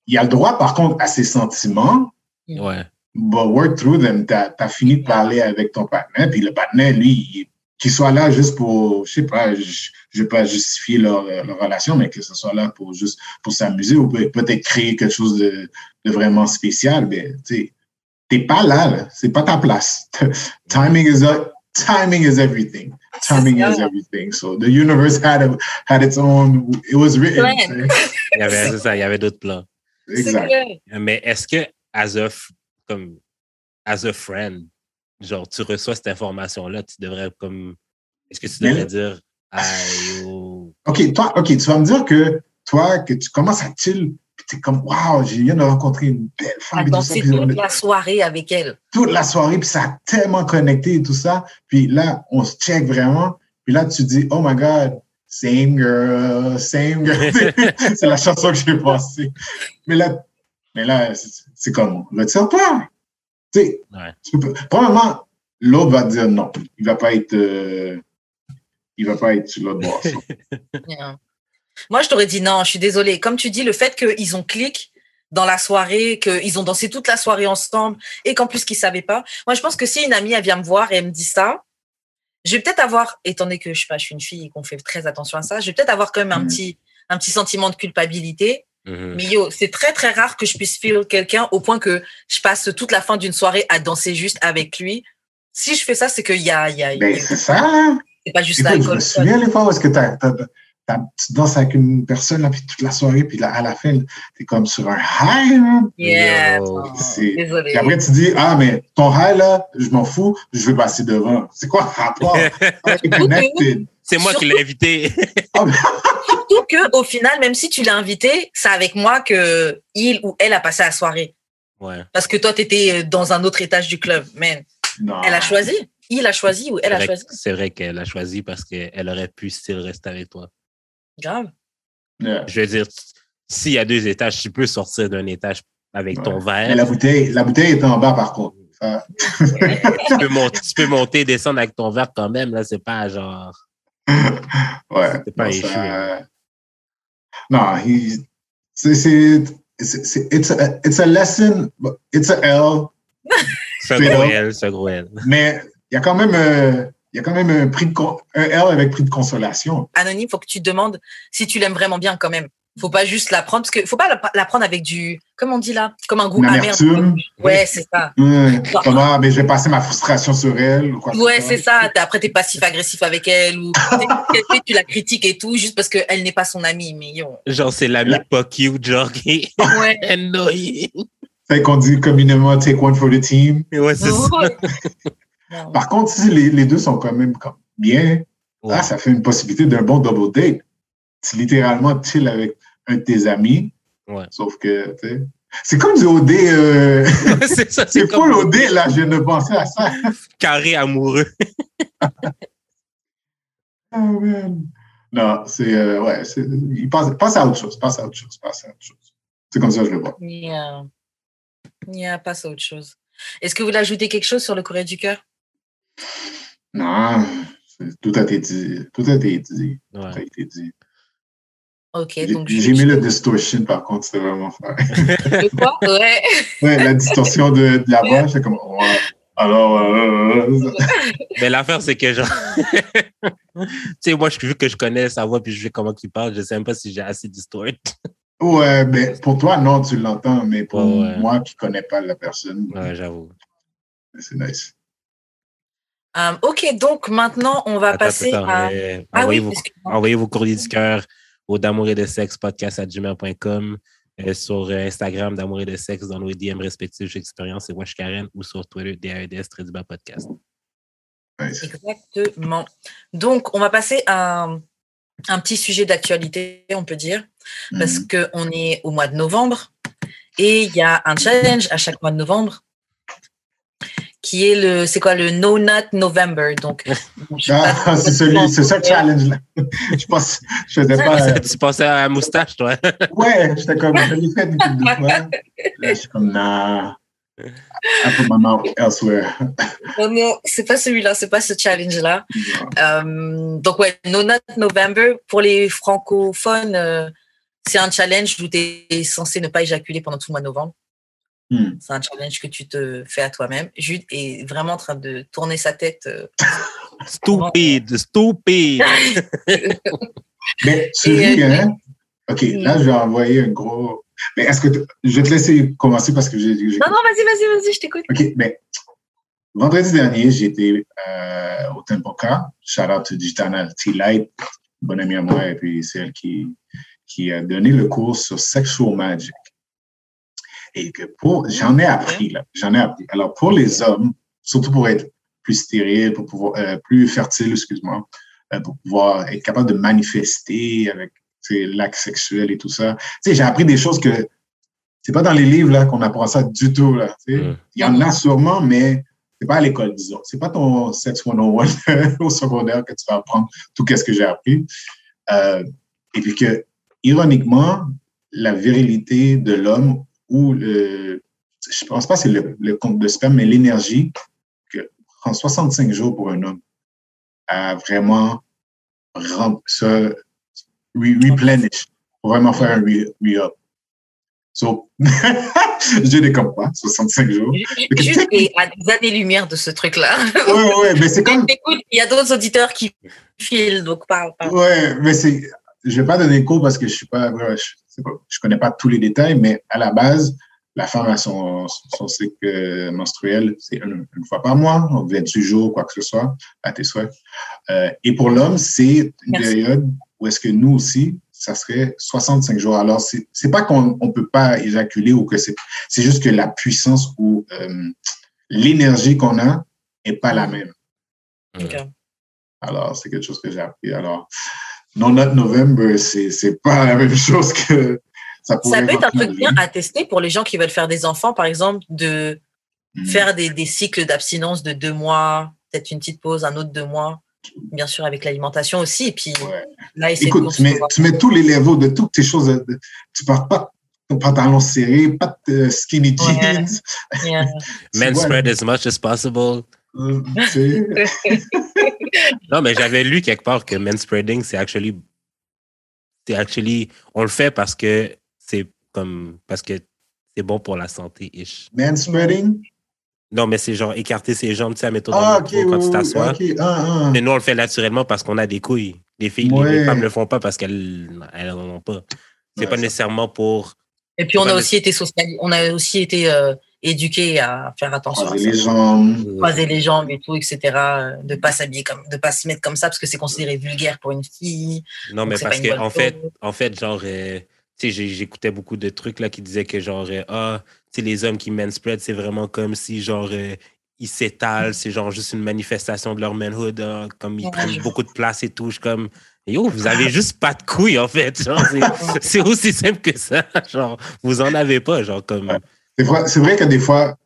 Speaker 1: il a le droit, par contre, à ses sentiments.
Speaker 3: Ouais.
Speaker 1: But work through them. Tu as, fini de parler avec ton partenaire, puis le partenaire, lui, qu'il soit là juste pour, je sais pas, je, je vais pas justifier leur, leur, relation, mais que ce soit là pour juste pour s'amuser ou peut-être créer quelque chose de, de vraiment spécial, ben, tu t'es pas là, là. c'est pas ta place. timing is a, timing is everything. Timing is everything. So the universe had a, had its own, it was written.
Speaker 3: il y avait, ça, il y avait d'autres plans.
Speaker 1: Exact.
Speaker 3: Mais est-ce que as a, comme, as a friend, genre, tu reçois cette information-là, tu devrais comme, est-ce que tu devrais dire,
Speaker 1: OK, toi, OK, tu vas me dire que toi, que tu commences à chill, puis tu es comme, waouh, j'ai viens de rencontrer une belle femme.
Speaker 2: Danser toute la soirée avec elle.
Speaker 1: Toute la soirée, puis ça a tellement connecté et tout ça. Puis là, on se check vraiment. Puis là, tu dis, oh my God, same girl, same girl. c'est la chanson que j'ai passée. Mais là, mais là c'est comme, retire-toi. Tu sais, ouais. probablement, l'autre va dire non. Il va pas être. Euh, il va pas être sur l'autre bord.
Speaker 2: Moi, je t'aurais dit non, je suis désolée. Comme tu dis, le fait qu'ils ont cliqué, dans la soirée, qu'ils ont dansé toute la soirée ensemble et qu'en plus qu'ils savaient pas. Moi, je pense que si une amie, elle vient me voir et elle me dit ça, je vais peut-être avoir, étant donné que je sais pas, je suis une fille et qu'on fait très attention à ça, je vais peut-être avoir quand même un petit, un petit sentiment de culpabilité.
Speaker 3: Mhm.
Speaker 2: Mais yo, c'est très très rare que je puisse feel quelqu'un au point que je passe toute la fin d'une soirée à danser juste avec lui. Si je fais ça, c'est qu'il y a, il y a, il y a-
Speaker 1: Ben, c'est ça, là.
Speaker 2: c'est pas juste
Speaker 1: Écoute, je
Speaker 2: l'alcool.
Speaker 1: me souviens les fois où est-ce que t'as, t'as, t'as- tu danses avec une personne, là, puis toute la soirée, puis là, à la fin, t'es comme sur un high, là.
Speaker 2: Yeah.
Speaker 1: Puis après, tu dis, ah, mais ton high, là, je m'en fous, je vais passer devant. C'est quoi le rapport? Ah.
Speaker 3: C'est moi qui l'ai invité.
Speaker 2: Surtout que, au final, même si tu l'as invité, c'est avec moi que il ou elle a passé la soirée.
Speaker 3: Ouais.
Speaker 2: Parce que toi, tu étais dans un autre étage du club. Mais
Speaker 1: Non.
Speaker 2: elle a choisi. Il a choisi ou elle a choisi?
Speaker 3: C'est vrai qu'elle a choisi parce qu'elle aurait pu still rester avec toi.
Speaker 2: Grave.
Speaker 1: Yeah.
Speaker 3: Je veux dire, s'il y a deux étages, tu peux sortir d'un étage avec ton
Speaker 1: Mais
Speaker 3: verre.
Speaker 1: la bouteille, la bouteille est en bas, par contre. Ça-
Speaker 3: tu, peux monter, tu peux monter, descendre avec ton verre quand même. Là, c'est pas genre.
Speaker 1: ouais.
Speaker 3: C'est pas issue,
Speaker 1: ça- Non, he- c'est, c'est, c'est, c'est- it's a, it's a lesson, but it's a L,
Speaker 3: C'est un gros. L, c'est un gros L.
Speaker 1: mais il y a quand même, euh, il y a quand même un prix de, un L avec prix de consolation.
Speaker 2: Anonyme, faut que tu te demandes si tu l'aimes vraiment bien quand même. Faut pas juste la prendre, parce que faut pas la, la prendre avec du, comment on dit là, comme un goût
Speaker 1: Une
Speaker 2: amer. Ouais, c'est ça.
Speaker 1: Hum, comment, mais je vais passer ma frustration sur elle ou quoi que
Speaker 2: Ouais,
Speaker 1: ce
Speaker 2: c'est ça. T'es- Après, t'es passif-agressif avec elle ou tu la critiques et tout, juste parce qu'elle n'est pas son amie. Mais yo.
Speaker 3: Genre, c'est l'ami
Speaker 1: Là.
Speaker 3: pas cute, genre,
Speaker 2: Ouais.
Speaker 3: est annoying.
Speaker 1: Fait qu'on dit communément take one for the team.
Speaker 3: Ouais, c'est ça.
Speaker 2: Non.
Speaker 1: Par contre, si les, les deux sont quand même comme bien,
Speaker 3: Ouais.
Speaker 1: là, ça fait une possibilité d'un bon double date. C'est littéralement chill avec un de tes amis.
Speaker 3: Ouais.
Speaker 1: Sauf que, tu sais, c'est comme du OD. Euh,
Speaker 3: c'est ça,
Speaker 1: c'est
Speaker 3: c'est
Speaker 1: full
Speaker 3: comme
Speaker 1: OD, là, je viens de penser à ça.
Speaker 3: carré amoureux.
Speaker 1: Oh, man. Non, c'est, euh, ouais, c'est, il passe, passe à autre chose, passe à autre chose, passe à autre chose. C'est comme ça que je le vois.
Speaker 2: Yeah. Yeah, passe à autre chose. Est-ce que vous voulez ajouter quelque chose sur le courrier du cœur?
Speaker 1: Non, c'est- tout a été dit. Tout a été dit. Tout a été dit.
Speaker 2: Ok,
Speaker 1: J'ai
Speaker 2: donc
Speaker 1: j'ai aimé le distortion, par contre, c'était vraiment fort.
Speaker 2: Quoi? Ouais.
Speaker 1: Ouais, la distorsion de, de la voix, j'étais comme, ouais. Alors, euh, euh,
Speaker 3: Mais l'affaire, c'est que genre. tu sais, moi, je, vu que je connais sa voix puis je sais comment il parle, je sais même pas si j'ai assez d'histoire.
Speaker 1: ouais, mais pour toi, non, tu l'entends, mais pour
Speaker 3: Ouais,
Speaker 1: moi qui connais pas la personne,
Speaker 3: Ouais, j'avoue.
Speaker 1: c'est nice.
Speaker 2: Euh, ok, donc maintenant, on va
Speaker 3: Attends,
Speaker 2: passer
Speaker 3: attends,
Speaker 2: à.
Speaker 3: euh,
Speaker 2: Ah
Speaker 3: envoyez,
Speaker 2: oui,
Speaker 3: vos,
Speaker 2: excuse-moi.
Speaker 3: envoyez vos courriers du cœur au d'amour et de sexe podcast à gmail.com, euh, sur euh, Instagram d'amour et de sexe dans nos DM respectifs j'expérience et Wesh Karen ou sur Twitter DAEDS très du bas podcast.
Speaker 1: nice.
Speaker 2: Exactement. Donc, on va passer à un, un petit sujet d'actualité, on peut dire, parce
Speaker 1: Mhm.
Speaker 2: qu'on est au mois de novembre et il y a un challenge à chaque mois de novembre qui est le, c'est quoi, le No Nut November. Donc,
Speaker 1: Ah, c'est celui, c'est ça le
Speaker 2: Ouais.
Speaker 1: challenge-là. Je pense, je faisais pas. euh,
Speaker 3: tu pensais à la moustache, toi?
Speaker 1: ouais, j'étais comme, je l'ai fait couple de fois. Là, je suis comme, nah. I put my mouth elsewhere.
Speaker 2: Non, non, c'est pas celui-là, c'est pas ce challenge-là. Euh, donc ouais, No Nut November pour les francophones, euh, c'est un challenge où tu es censé ne pas éjaculer pendant tout le mois de novembre.
Speaker 1: Hmm.
Speaker 2: C'est un challenge que tu te fais à toi-même. Jude est vraiment en train de tourner sa tête. euh.
Speaker 3: Stupide, stupide!
Speaker 1: Mais
Speaker 2: euh,
Speaker 1: hein? OK, là, je vais envoyer un gros. Mais est-ce que. t- Je vais te laisser commencer parce que j'ai.
Speaker 2: Non, non, vas-y, vas-y, vas-y, je t'écoute.
Speaker 1: OK, mais vendredi dernier, j'étais euh, au Tempoca. Shout out to Digital T-Light, bonne amie à moi, et puis c'est elle qui, qui a donné le cours sur Sexual Magic. Et que pour. J'en ai appris, là. J'en ai appris. Alors, pour les hommes, surtout pour être plus stérile, pour pouvoir. euh, plus fertile, excuse-moi, euh, pour pouvoir être capable de manifester avec l'acte sexuel et tout ça. Tu sais, j'ai appris des choses que c'est pas dans les livres là qu'on apprend ça du tout là. tu sais.
Speaker 3: Mm.
Speaker 1: Il y en a sûrement, mais c'est pas à l'école, disons. C'est pas ton sex 101 au secondaire que tu vas apprendre tout ce que j'ai appris. Euh, et puis que, ironiquement, la virilité de l'homme ou le, je pense pas que c'est le, le compte de sperme, mais l'énergie que prend 65 jours pour un homme à vraiment rem- se re- replenish, pour vraiment faire un re- re-up. So, je ne comme pas, 65 jours.
Speaker 2: Juste à des années-lumière de ce truc-là.
Speaker 1: Oui, oui, mais c'est comme.
Speaker 2: Écoute, il y a d'autres auditeurs qui filent, donc parle.
Speaker 1: Oui, mais c'est. Je vais pas donner cours parce que je suis pas, je, pas, je connais pas tous les détails, mais à la base, la femme a son, son cycle menstruel, c'est une, fois par mois, 28 jours, quoi que ce soit, à tes souhaits. Euh, et pour l'homme, c'est une période où est-ce que nous aussi, ça serait 65 jours. Alors, c'est pas qu'on on peut pas éjaculer ou que c'est, c'est juste que la puissance ou euh, l'énergie qu'on a est pas la même. Alors, c'est quelque chose que j'ai appris. Alors, non, notre novembre, c'est, c'est pas la même chose que
Speaker 2: ça, peut être un truc bien à tester pour les gens qui veulent faire des enfants, par exemple, de hmm. faire des, des cycles d'abstinence de deux mois, peut-être une petite pause, un autre deux mois, bien sûr avec l'alimentation aussi. Et puis
Speaker 1: là, Écoute, tu mets, tu mets, tous les levels de toutes tes choses. Tu pars pas de pantalon serré, pas de skinny jeans.
Speaker 3: Yeah. Men spread as much as possible. Non, mais j'avais lu quelque part que men spreading, c'est actually, c'est actually, on le fait parce que c'est comme parce que c'est bon pour la santé. Ish.
Speaker 1: Man spreading?
Speaker 3: Non, mais c'est genre écarter ses jambes, tu sais, mettons ah, quand tu t'assois. Ah, ah. Mais nous, on le fait naturellement parce qu'on a des couilles. Les filles, les femmes ne le font pas parce qu'elles n'en ont pas. C'est pas nécessairement pour.
Speaker 2: Et puis, on a, aussi été social... on a aussi été euh, éduqués à faire attention
Speaker 1: Croiser les jambes.
Speaker 2: Croiser les jambes et tout, etc. De pas s'habiller comme, de pas se mettre comme ça parce que c'est considéré vulgaire pour une fille.
Speaker 3: Non, mais parce que, en fait, en fait, genre, euh, tu sais, j'écoutais beaucoup de trucs là qui disaient que genre, euh, ah, tu sais, les hommes qui manspread, c'est vraiment comme si genre, euh, ils s'étalent, c'est genre juste une manifestation de leur manhood, hein, comme ils prennent beaucoup de place et tout. Je comme, yo, vous avez juste pas de couilles en fait. C'est aussi simple que ça. Genre, vous en avez pas, genre comme.
Speaker 1: C'est vrai, que des fois,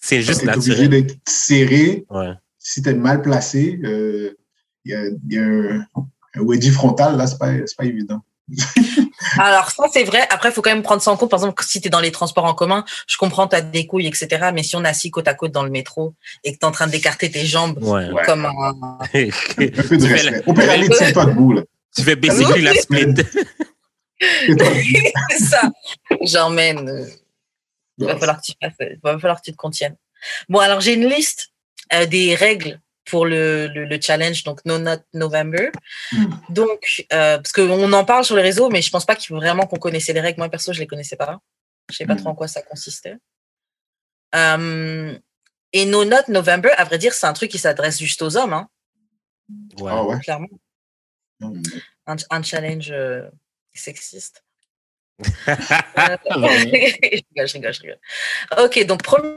Speaker 3: c'est juste
Speaker 1: naturel. obligé d'être serré. Ouais. Si t'es mal placé, euh, il y a, y a un, un wedgie frontal, là, c'est pas, pas évident.
Speaker 2: Alors ça c'est vrai. Après, il faut quand même prendre ça en compte. Par exemple, si tu es dans les transports en commun, je comprends tu as des couilles, etc. Mais si on est assis côte à côte dans le métro et que tu es en train d'écarter tes jambes comme un... un peu de
Speaker 1: respect. On peut aller de toi debout. Là.
Speaker 3: Tu fais baisser la split.
Speaker 2: c'est ça. J'emmène. Il va falloir que tu va falloir que tu te contiennes. Bon, alors j'ai une liste euh, des règles pour le, le, challenge, donc No Not November. Hmm. Donc, euh, parce qu'on en parle sur les réseaux, mais je pense pas qu'il faut vraiment qu'on connaissait les règles. Moi, perso, je les connaissais pas. Je sais pas hmm. trop en quoi ça consistait. Euh, et No Not November, à vrai dire, c'est un truc qui s'adresse juste aux hommes. Hein.
Speaker 1: Ouais. Ah ouais.
Speaker 2: Clairement. Un, challenge euh, sexiste. je rigole, je rigole, je rigole. Ok, donc premier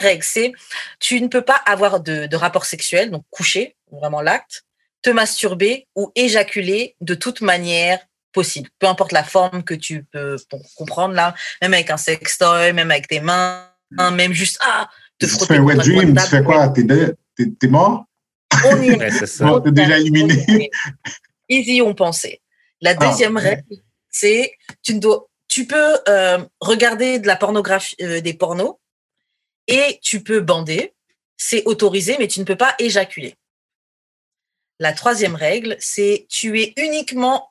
Speaker 2: règle, c'est tu ne peux pas avoir de, de rapport sexuel, donc coucher, vraiment l'acte, te masturber ou éjaculer de toute manière possible, peu importe la forme que tu peux comprendre là, même avec un sextoy, même avec tes mains, même juste ah,
Speaker 1: te frotter. Tu fais un wet dream, tu fais quoi? T'es mort?
Speaker 2: On y est.
Speaker 1: T'es déjà éliminé.
Speaker 2: Easy, on pensait. La ah, deuxième règle, c'est tu ne dois, tu peux euh, regarder de la pornographie, euh, des pornos, et tu peux bander, c'est autorisé, mais tu ne peux pas éjaculer. La troisième règle, c'est tu es uniquement,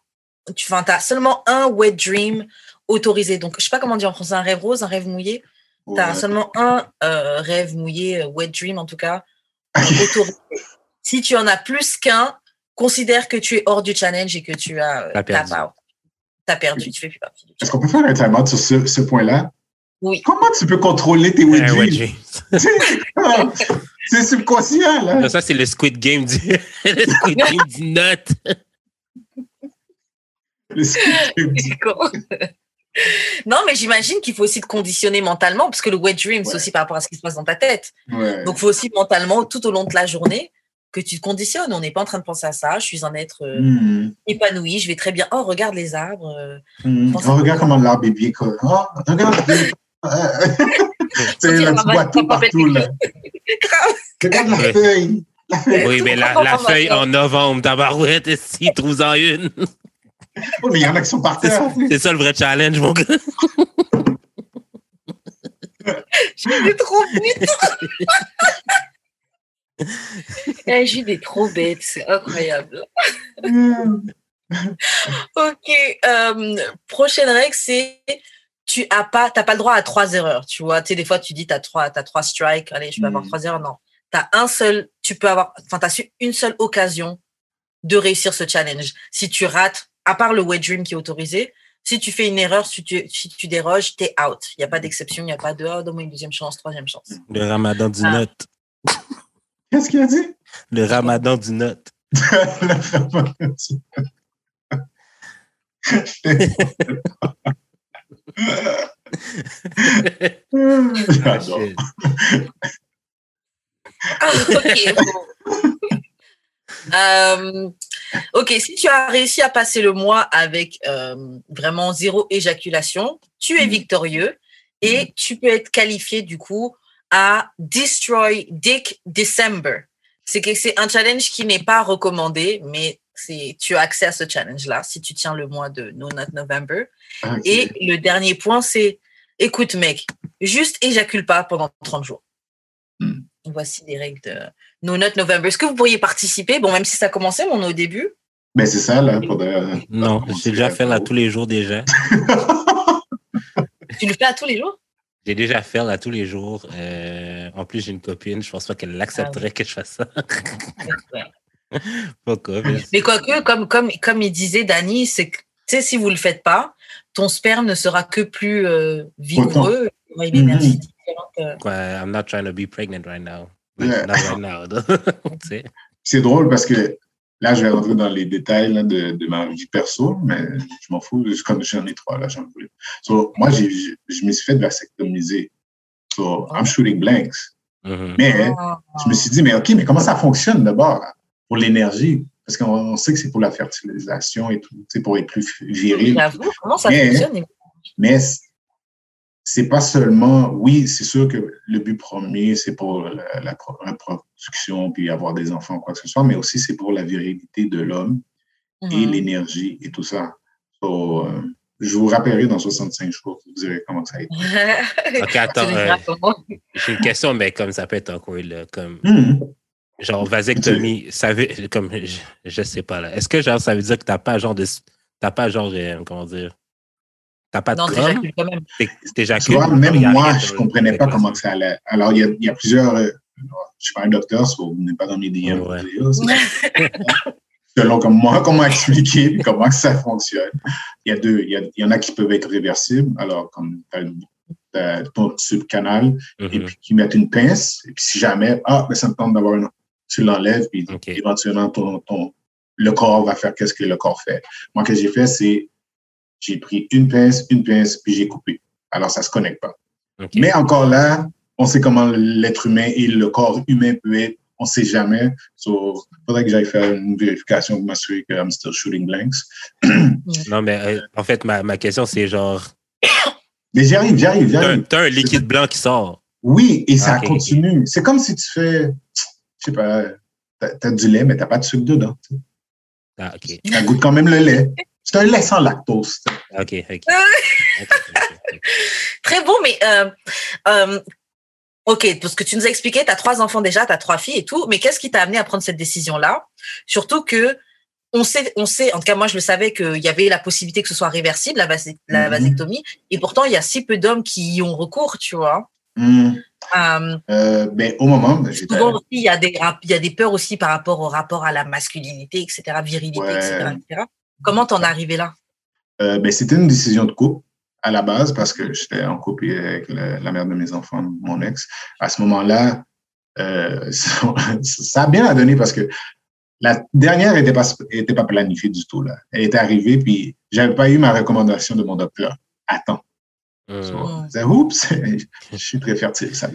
Speaker 2: tu as seulement un wet dream autorisé. Donc, je sais pas comment dire en français, un rêve rose, un rêve mouillé. Tu as seulement un euh, rêve mouillé, wet dream en tout cas, autorisé. si tu en as plus qu'un, considère que tu es hors du challenge et que tu as euh,
Speaker 3: perdu.
Speaker 2: Tu as perdu, tu fais plus partie du
Speaker 1: Est-ce qu'on peut faire un time sur ce, ce point-là?
Speaker 2: Oui.
Speaker 1: Comment tu peux contrôler tes wedgies? c'est subconscient, là.
Speaker 3: ça, c'est le Squid Game du, le Squid Game du note.
Speaker 1: le Squid Game du...
Speaker 2: Non, mais j'imagine qu'il faut aussi te conditionner mentalement, parce que le wet dream, c'est aussi par rapport à ce qui se passe dans ta tête. Donc, il faut aussi mentalement, tout au long de la journée, que tu te conditionnes. On n'est pas en train de penser à ça. Je suis un être euh, hmm. épanoui. Je vais très bien. Oh, regarde les arbres. Euh,
Speaker 1: hmm. oh, regarde comment l'arbre est bien. Oh, regarde. c'est là, tu vois tout partout, là. Regarde la feuille.
Speaker 3: Oui, mais la, la feuille en novembre, tabarouette, si, trouve-en une.
Speaker 1: Oh, mais il y en a qui sont par terre.
Speaker 3: C'est ça le vrai challenge, mon gars.
Speaker 2: J'ai trop vite. La Jude est trop bête, c'est incroyable. ok, euh, prochaine règle, c'est tu as pas, t'as pas le droit à trois erreurs. Tu vois, tu sais, des fois, tu dis, t'as trois, t'as trois strikes. Allez, je peux avoir
Speaker 1: Mhm.
Speaker 2: trois erreurs. Non. T'as un seul, tu peux avoir, enfin, t'as su- une seule occasion de réussir ce challenge. Si tu rates, à part le wet dream qui est autorisé, si tu fais une erreur, si tu, si tu déroges, t'es out. Il n'y a pas d'exception, il n'y a pas de, oh, donne-moi une deuxième chance, troisième chance.
Speaker 3: Le ramadan du
Speaker 2: Ah.
Speaker 3: note.
Speaker 1: Qu'est-ce qu'il a dit?
Speaker 3: Le ramadan du note. Ah,
Speaker 1: J'adore.
Speaker 2: ok. bon. Euh, ok, si tu as réussi à passer le mois avec euh, vraiment zéro éjaculation, tu es
Speaker 1: Mhm.
Speaker 2: victorieux et tu peux être qualifié du coup à Destroy Dick December. C'est que c'est un challenge qui n'est pas recommandé, mais c'est tu as accès à ce challenge-là si tu tiens le mois de No Not November.
Speaker 1: Ok.
Speaker 2: Et le dernier point, c'est écoute, mec, juste éjacule pas pendant 30 jours.
Speaker 1: Hmm.
Speaker 2: Voici les règles de No Not November. Est-ce que vous pourriez participer? Bon, même si ça commençait, mais on est au début.
Speaker 1: Ben, c'est ça, là. Pour de-
Speaker 3: Non, j'ai déjà fait là tous les jours déjà.
Speaker 2: Tu le fais à tous les jours?
Speaker 3: J'ai déjà fait là tous les jours. Euh, en plus, j'ai une copine. Je pense pas qu'elle l'accepterait que je fasse ça. pas quoi, mais-
Speaker 2: quoique, comme, comme, comme il disait Dani, c'est que, tu sais, si vous le faites pas, ton sperme ne sera que plus euh, vigoureux. Il aura une
Speaker 1: Mhm.
Speaker 2: énergie différente. euh.
Speaker 3: I'm not trying to be pregnant right now.
Speaker 1: Yeah.
Speaker 3: Not right now. Tu sais.
Speaker 1: C'est drôle parce que là, je vais rentrer dans les détails là, de, de ma vie perso, mais je m'en fous. Je- Comme j'en ai trois, là, j'en voulais. So, moi, j'ai, je, je me suis fait vasectomiser. So, I'm shooting blanks.
Speaker 3: Mhm.
Speaker 1: Mais
Speaker 2: Ah.
Speaker 1: je me suis dit, mais OK, mais comment ça fonctionne d'abord pour l'énergie? Parce qu'on on sait que c'est pour la fertilisation et tout, c'est pour être plus viril.
Speaker 2: J'avoue, comment ça
Speaker 1: Mais-
Speaker 2: fonctionne
Speaker 1: Mais c'est pas seulement, oui, c'est sûr que le but premier, c'est pour la, la pro- reproduction puis avoir des enfants, quoi que ce soit, mais aussi c'est pour la virilité de l'homme et
Speaker 2: Mhm.
Speaker 1: l'énergie et tout ça. So, euh, je vous rappellerai dans 65 jours, vous direz comment ça a été.
Speaker 3: Ok, attends. Euh, j'ai une question, mais comme ça peut être encore là. Comme,
Speaker 1: Mhm.
Speaker 3: genre, vasectomie, ça veut. Comme, je, je sais pas là. Est-ce que genre, ça veut dire que t'as pas genre de. T'as pas genre. euh, comment dire? T'as pas de
Speaker 2: Non, quand même.
Speaker 1: Tu
Speaker 3: T'éjacules?
Speaker 1: vois,
Speaker 3: Comme,
Speaker 1: même moi, je
Speaker 3: de-
Speaker 1: comprenais pas comment ça allait. Alors, il y a, il y a plusieurs, euh, je suis pas un docteur, so vous n'êtes pas dans mes DM.
Speaker 3: Ouais.
Speaker 1: Selon comme moi, comment expliquer, comment ça fonctionne. Il y a deux, il y, a- il y en a qui peuvent être réversibles. Alors, comme le- t'as ton subcanal, et
Speaker 3: Mhm.
Speaker 1: puis qui mettent une pince, et puis si jamais, ah, ben, ça me tente d'avoir une, tu l'enlèves, puis éventuellement, ton, ton, le corps va faire qu'est-ce que le corps fait. Moi, ce que j'ai fait, c'est, j'ai pris une pince, une pince, puis j'ai coupé. Alors, ça se connecte pas. Mais encore là, on sait comment l'être humain et le corps humain peut être. On sait jamais. So, faudrait que j'aille faire une vérification pour m'assurer que I'm still shooting blanks.
Speaker 3: Non, mais euh, en fait, ma, ma question, c'est genre.
Speaker 1: Mais j'y arrive, j'y arrive, j'y
Speaker 3: T'as un,
Speaker 1: arrive.
Speaker 3: t'as un liquide blanc qui sort.
Speaker 1: Oui, et ça
Speaker 3: ok.
Speaker 1: continue. C'est comme si tu fais, je sais pas, t'as as du lait, mais t'as pas de sucre dedans.
Speaker 3: Ah, ok.
Speaker 1: Ça goûte quand même le lait. C'est un lait sans lactose.
Speaker 3: Ok, ok.
Speaker 2: Ah.
Speaker 3: Ok, ok, ok.
Speaker 2: Très bon, mais euh, euh, ok, parce que tu nous as expliqué, tu as trois enfants déjà, tu as trois filles et tout, mais qu'est-ce qui t'a amené à prendre cette décision-là? Surtout que on sait, on sait, en tout cas moi je le savais qu'il y avait la possibilité que ce soit réversible, la,
Speaker 1: Mhm.
Speaker 2: vasectomie, et pourtant il y a si peu d'hommes qui y ont recours, tu vois.
Speaker 1: Hum,
Speaker 2: Euh,
Speaker 1: euh, ben, au moment, ben,
Speaker 2: souvent aussi, il y, a des, rap- il y a des peurs aussi par rapport au rapport à la masculinité, etc., virilité,
Speaker 1: Ouais.
Speaker 2: etc., etc. Comment t'en es arrivé là?
Speaker 1: Euh, ben, c'était une décision de couple à la base parce que j'étais en couple avec le- la mère de mes enfants, mon ex. À ce moment-là, euh, ça, ça a bien donné parce que la dernière n'était pas, était pas planifiée du tout. Là. Elle était arrivée, puis j'avais pas eu ma recommandation de mon docteur. Attends. So, je disais, oups, je suis très fertile, ça.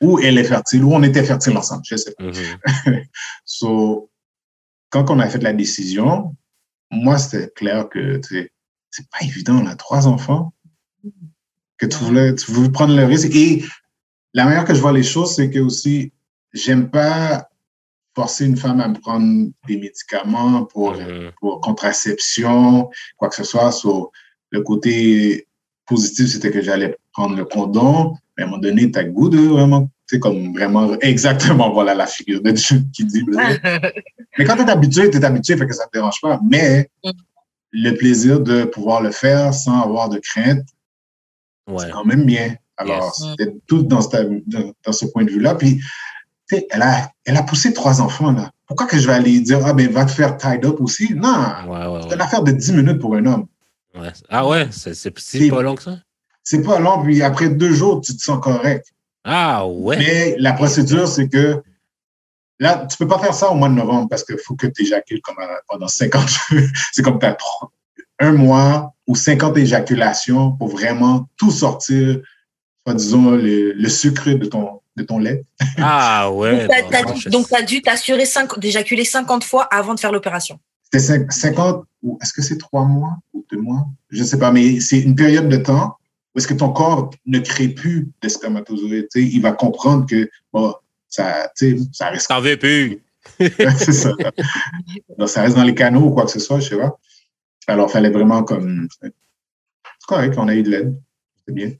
Speaker 1: Ou elle est fertile, ou on était fertile ensemble, je sais pas.
Speaker 3: Mhm.
Speaker 1: So, quand on a fait la décision, moi, c'était clair que c'est pas évident, là, trois enfants, que tu voulais, tu voulais prendre le risque. Et la manière que je vois les choses, c'est que aussi, j'aime pas forcer une femme à me prendre des médicaments pour, pour contraception, quoi que ce soit. So, le côté positif, c'était que j'allais prendre le condom, mais à un moment donné, tu as le goût de vraiment, tu sais, comme vraiment, exactement, voilà la figure de Dieu qui dit. Mais quand tu es habitué, tu es habitué, fait que ça te dérange pas. Mais
Speaker 2: Mm.
Speaker 1: le plaisir de pouvoir le faire sans avoir de crainte, c'est quand même bien. Alors, c'était tout dans, dans, ce point de vue-là. Puis, elle a, elle a poussé trois enfants, là. Pourquoi que je vais aller dire, ah ben, va te faire tied up aussi? Non, c'est une affaire de 10 minutes pour un homme.
Speaker 3: Ah ouais, c'est pas long que ça?
Speaker 1: C'est pas long, puis après deux jours, tu te sens correct.
Speaker 3: Ah ouais.
Speaker 1: Mais la procédure, c'est que là, tu peux pas faire ça au mois de novembre parce qu'il faut que tu éjacules comme pendant 50 C'est comme tu as un mois ou 50 éjaculations pour vraiment tout sortir, soit disons, le, sucre de ton, de ton lait.
Speaker 3: Ah ouais.
Speaker 2: donc, tu as, dû t'assurer d'éjaculer 50 fois avant de faire l'opération.
Speaker 1: C'était 50, ou est-ce que c'est trois mois ou deux mois? Je ne sais pas, mais c'est une période de temps où est-ce que ton corps ne crée plus de spermatozoïdes. Il va comprendre que bon, ça, ça reste.
Speaker 3: Ça veut plus.
Speaker 1: c'est ça. Donc, ça reste dans les canaux ou quoi que ce soit, je sais pas. Alors, il fallait vraiment comme. C'est correct, on a eu de l'aide. C'est bien.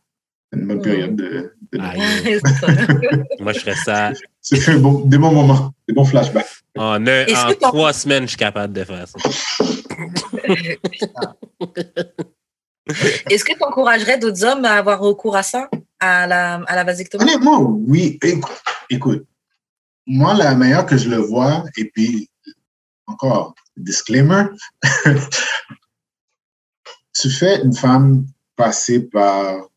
Speaker 1: C'est une bonne période de.
Speaker 3: Moi, je ferais ça.
Speaker 1: C'est bon, des bons moments, des bons flashbacks.
Speaker 3: En, en trois semaines, je suis capable de faire ça.
Speaker 2: Est-ce que tu encouragerais d'autres hommes à avoir recours à ça, à la, à la vasectomie?
Speaker 1: Honnêtement, oui. Écoute, moi, la meilleure que je le vois, et puis, encore, disclaimer, tu fais une femme passer par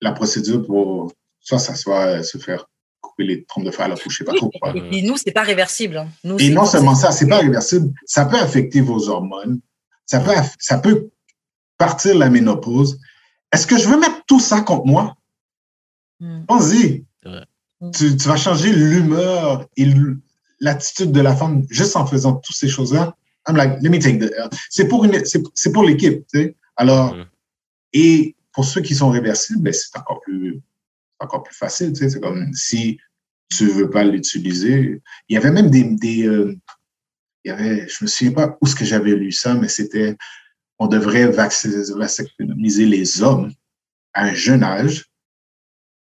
Speaker 1: la procédure pour soit s'asseoir, se faire couper les trompes de fer à la couche, je sais pas trop quoi.
Speaker 2: Et nous, c'est pas réversible. Hein. Nous,
Speaker 1: et non seulement ça, c'est pas réversible, ça peut affecter vos hormones, ça peut, ça peut partir la ménopause. Est-ce que je veux mettre tout ça contre moi? Hmm. Vas-y. Tu, vas changer l'humeur et l'attitude de la femme juste en faisant toutes ces choses-là. I'm like, let me take the. C'est pour, c'est, pour l'équipe, tu sais. Alors, et pour ceux qui sont réversibles, ben, c'est encore plus, encore plus facile, tu sais. C'est comme si tu veux pas l'utiliser. Il y avait même des, des euh, il y avait, je me souviens pas où ce que j'avais lu ça, mais c'était on devrait vacciner les hommes à un jeune âge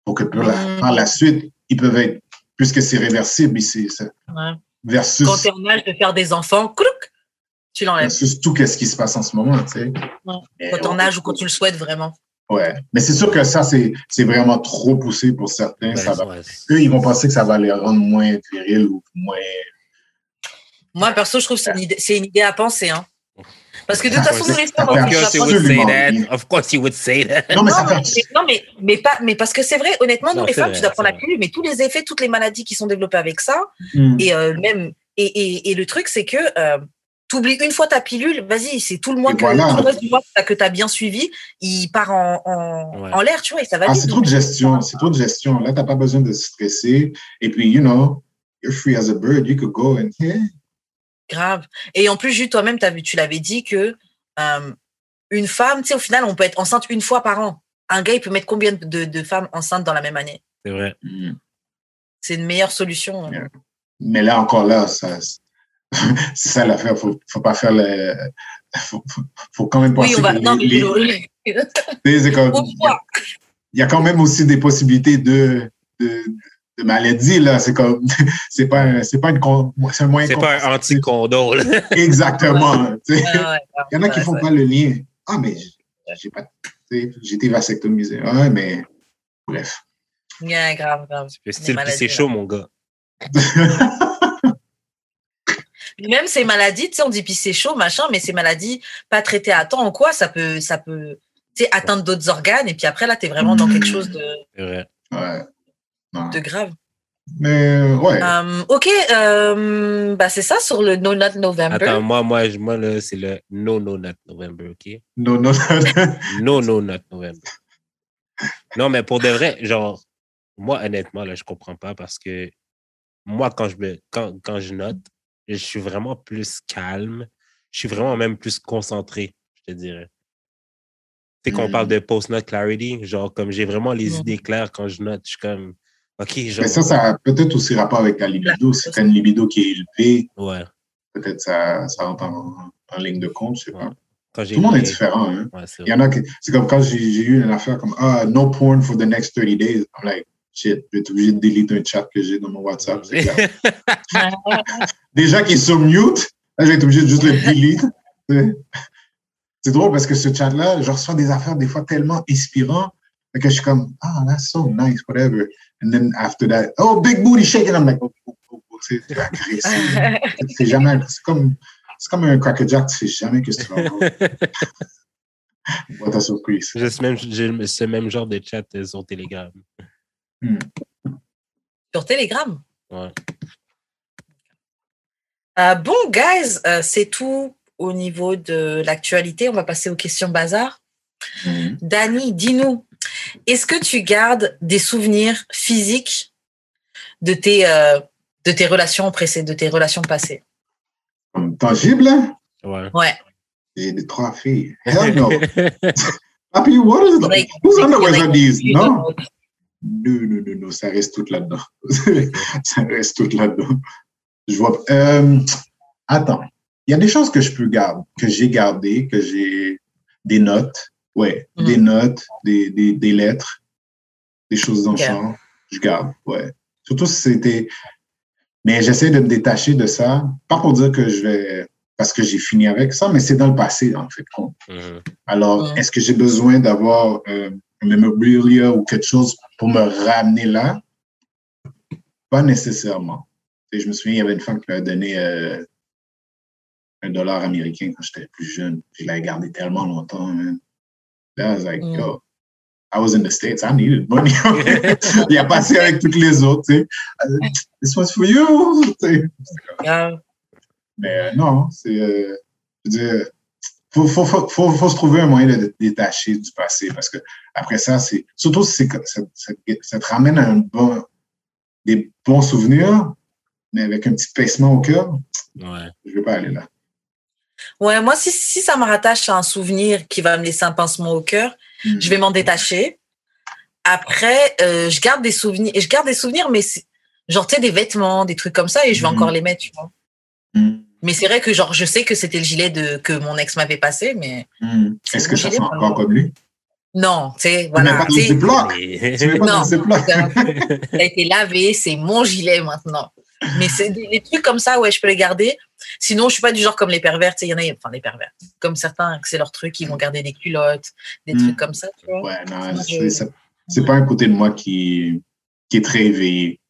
Speaker 1: pour que mm. par la suite, ils peuvent être, puisque c'est réversible ici,
Speaker 2: versus. Quand tu es en âge de faire des enfants, tu l'enlèves.
Speaker 1: Versus tout ce qui se passe en ce moment, tu sais.
Speaker 2: Quand tu es en âge ou quand tu le souhaites vraiment.
Speaker 1: Ouais. Mais c'est sûr que ça, c'est vraiment trop poussé pour certains. ça va, eux, ils vont penser que ça va les rendre moins virils ou moins.
Speaker 2: Moi, perso, je trouve que c'est une, idée à penser. Hein. Parce que de toute façon, nous les femmes,
Speaker 3: Of course you would say that.
Speaker 2: Non, mais, non, mais, mais, pas, mais parce que c'est vrai, honnêtement, nous les femmes, tu dois prendre la pilule, mais tous les effets, toutes les maladies qui sont développées avec ça, hmm. et euh, même, et, et, et, le truc, c'est que euh, tu oublies une fois ta pilule, vas-y, c'est tout le mois que, tout le reste du mois que tu as bien suivi, il part en, en, en l'air, tu vois, et ça va
Speaker 1: ah, C'est trop de gestion, c'est trop de gestion. Là, tu n'as pas besoin de stresser. Et puis, you know, you're free as a bird, you could go and, yeah,
Speaker 2: Grave. Et en plus, juste toi-même, as vu, tu l'avais dit que euh, une femme, tu sais, au final, on peut être enceinte une fois par an. Un gars, il peut mettre combien de, de femmes enceintes dans la même année?
Speaker 3: C'est vrai.
Speaker 2: Mm. C'est une meilleure solution. Hein.
Speaker 1: Mais là, encore là, ça, c'est ça l'affaire. Faut, faut pas faire le. Faut, faut, quand même penser. Oui, on va. Non, mais les... il y a quand même aussi des possibilités de, de de maladie, là. C'est comme, c'est pas, c'est pas une,
Speaker 3: c'est un moyen. C'est pas un anti-condom,
Speaker 1: Exactement. Il y en a qui font pas le lien. Ah, mais j'ai pas, j'ai été vasectomisé. Ah, mais bref.
Speaker 2: Yeah, grave, grave.
Speaker 3: C'est chaud, mon gars.
Speaker 2: même ces maladies, tu sais, on dit puis c'est chaud, machin, mais ces maladies pas traitées à temps en quoi, ça peut, ça peut, tu sais, atteindre d'autres organes, et puis après, là, tu es vraiment dans quelque chose de.
Speaker 3: C'est
Speaker 2: de grave.
Speaker 1: Mais ouais.
Speaker 2: Um, ok, um, bah c'est ça sur le No Not November.
Speaker 3: Attends, moi, moi, moi là, c'est le No No Not November, ok?
Speaker 1: No No
Speaker 3: No No Not November. Non, mais pour de vrai, genre, moi, honnêtement, là, je comprends pas parce que moi, quand je, me, quand, quand je note, je suis vraiment plus calme. Je suis vraiment même plus concentré, je te dirais. Tu sais, qu'on parle mm. de post-note clarity, genre, comme j'ai vraiment les mm. idées claires quand je note, je suis comme
Speaker 1: mais ça, ça a peut-être aussi rapport avec la libido. Si tu as une libido qui est élevée,
Speaker 3: ouais.
Speaker 1: peut-être ça, ça rentre en, ligne de compte, je sais pas. Tout le monde est différent. Hein? Il y en a qui, c'est comme quand j'ai eu une affaire comme ah, no porn for the next 30 days. I'm like, shit, je vais être obligé de delete un chat que j'ai dans mon WhatsApp. Déjà qui est sur mute, là, je vais être obligé de juste le delete. C'est drôle parce que ce chat-là, je reçois des affaires des fois tellement inspirantes que je suis comme, ah, that's so nice, whatever. And then after that, oh, big booty shaking. I'm like, oh, oh, oh, oh c'est agressif. c'est jamais, c'est comme, c'est comme un crackerjack, tu sais jamais que vas What a surprise.
Speaker 3: J'ai ce même, j'ai ce même genre de chat euh, sur Telegram.
Speaker 2: Hmm. Sur Telegram?
Speaker 3: Ouais.
Speaker 2: Euh, bon, guys, euh, c'est tout au niveau de l'actualité. On va passer aux questions bazar.
Speaker 1: Mhm.
Speaker 2: Dani, dis-nous, est-ce que tu gardes des souvenirs physiques de tes, euh, de tes relations précédentes, de tes relations passées?
Speaker 1: Tangible, hein?
Speaker 3: Ouais.
Speaker 2: Ouais.
Speaker 1: J'ai des trois filles. Hell no. Papi, what is
Speaker 2: Like-
Speaker 1: that? Whose underwears are these?
Speaker 2: like-
Speaker 1: Non. Non, non, non, non, ça reste tout là-dedans. ça reste tout là-dedans. Je vois. Euh, attends, il y a des choses que je peux garder, que j'ai gardées, que j'ai des notes, ouais,
Speaker 2: Mhm.
Speaker 1: des notes, des, des, des lettres, des choses dans le genre. Je garde, ouais. Surtout si c'était. Mais j'essaie de me détacher de ça, pas pour dire que je vais. Parce que j'ai fini avec ça, mais c'est dans le passé, en fait. compte.
Speaker 3: Mhm.
Speaker 1: Alors,
Speaker 2: Mhm.
Speaker 1: est-ce que j'ai besoin d'avoir euh, un memorabilia ou quelque chose pour me ramener là? Pas nécessairement. Je me souviens, il y avait une femme qui m'avait donné euh, un dollar américain quand j'étais plus jeune. Je l'avais gardé tellement longtemps, man. Was like,
Speaker 2: Mhm.
Speaker 1: yo, I was in the States, I needed money. il a passé avec toutes les autres, tu sais. This was for you. tu sais.
Speaker 2: Ah,
Speaker 1: Mais euh, non, c'est. euh, je veux dire, faut, faut, faut, faut, faut se trouver un moyen de te détacher du passé parce que après ça, c'est. Surtout si ça, ça, ça te ramène à un bon, des bons souvenirs, mais avec un petit pincement au cœur,
Speaker 3: Ouais.
Speaker 1: je ne vais pas aller là.
Speaker 2: Ouais, moi, si, si ça me rattache à un souvenir qui va me laisser un pincement au cœur,
Speaker 1: Mm.
Speaker 2: je vais m'en détacher. Après, euh, je garde des souvenirs. Et je garde des souvenirs, mais genre, tu sais, des vêtements, des trucs comme ça, et je vais
Speaker 1: Mhm.
Speaker 2: encore les mettre, tu vois.
Speaker 1: Mm.
Speaker 2: Mais c'est vrai que, genre, je sais que c'était le gilet de, que mon ex m'avait passé, mais
Speaker 1: Est-ce que ça
Speaker 2: gilet,
Speaker 1: sent encore comme lui?
Speaker 2: non, tu sais, voilà.
Speaker 1: mets pas dans
Speaker 2: tu
Speaker 1: mets pas dans
Speaker 2: Non.
Speaker 1: le
Speaker 2: ça a été lavé, c'est mon gilet maintenant. Mais c'est des, des trucs comme ça, ouais, je peux les garder. Sinon, je suis pas du genre comme les pervers, tu sais, il y en a, enfin, les pervers. Comme certains, que c'est leur truc, ils vont garder des culottes, des
Speaker 1: Mm.
Speaker 2: trucs comme ça, tu vois.
Speaker 1: Ouais, non, c'est
Speaker 2: je-
Speaker 1: pas un côté de moi qui, qui est très éveillé.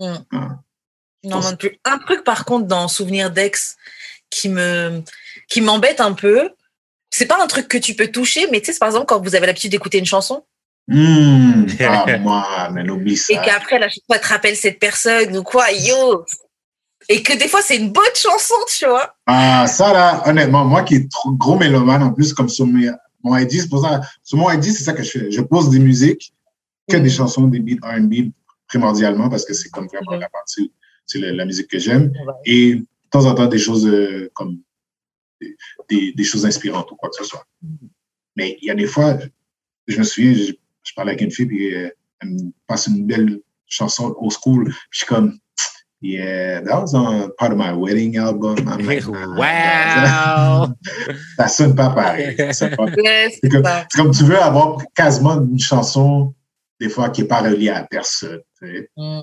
Speaker 2: Mm.
Speaker 1: Ah.
Speaker 2: Non, non plus. Un truc, par contre, dans Souvenir d'ex, qui me, qui m'embête un peu, c'est pas un truc que tu peux toucher, mais tu sais, par exemple quand vous avez l'habitude d'écouter une chanson
Speaker 1: Mm. Ah, moi, mais oublie ça.
Speaker 2: et qu'après, la chanson, elle te rappelle cette personne ou quoi, yo! Et que des fois, c'est une bonne chanson, tu vois.
Speaker 1: Ah, ça là, honnêtement, moi qui est trop gros mélomane en plus, comme sur mes- mon ID, c'est pour ça, sur mon ID, c'est ça que je fais. Je pose des musiques, que des chansons, des beats R&B primordialement, parce que c'est comme vraiment la partie, c'est la, la musique que j'aime. Et de temps en temps, des choses euh, comme des, des, des choses inspirantes ou quoi que ce soit. Mais il y a des fois, je me souviens, je, je parlais avec une fille, puis euh, elle me passe une belle chanson old school, puis je suis comme, Yeah, that was on part of my wedding album. I'm like, nah,
Speaker 3: wow!
Speaker 1: ça sonne pas pareil. C'est comme, tu veux avoir quasiment une chanson, des fois, qui n'est pas reliée à personne. tu sais.
Speaker 2: Mm.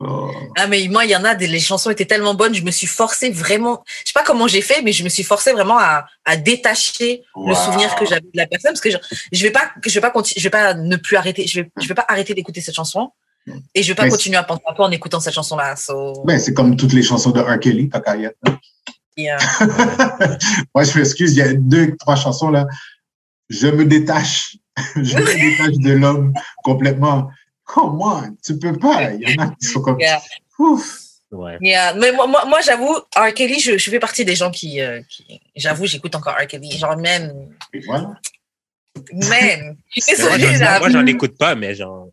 Speaker 1: Oh.
Speaker 2: Ah, mais moi, il y en a, des, les chansons étaient tellement bonnes, je me suis forcée vraiment, je sais pas comment j'ai fait, mais je me suis forcée vraiment à, à détacher le souvenir que j'avais de la personne, parce que je, je vais pas, je vais pas continuer, je vais pas ne plus arrêter, je vais, je vais pas arrêter d'écouter cette chanson, et je vais pas
Speaker 1: Mais
Speaker 2: continuer à penser à toi en écoutant cette chanson-là. So,
Speaker 1: Ben, c'est comme toutes les chansons de R. Kelly, ta carrière.
Speaker 2: yeah.
Speaker 1: Moi, je m'excuse, il y a deux, trois chansons là. Je me détache. je me détache de l'homme complètement. Comment? Tu peux pas. Il y en a qui sont comme.
Speaker 2: Yeah.
Speaker 1: Ouf.
Speaker 3: Ouais.
Speaker 2: Yeah. Mais moi, moi, moi, j'avoue, R. Kelly, je, je fais partie des gens qui, euh, qui j'avoue, j'écoute encore R. Kelly. Genre, même,
Speaker 1: Et voilà.
Speaker 2: même. Je suis désolée,
Speaker 3: moi, j'en écoute pas, mais genre,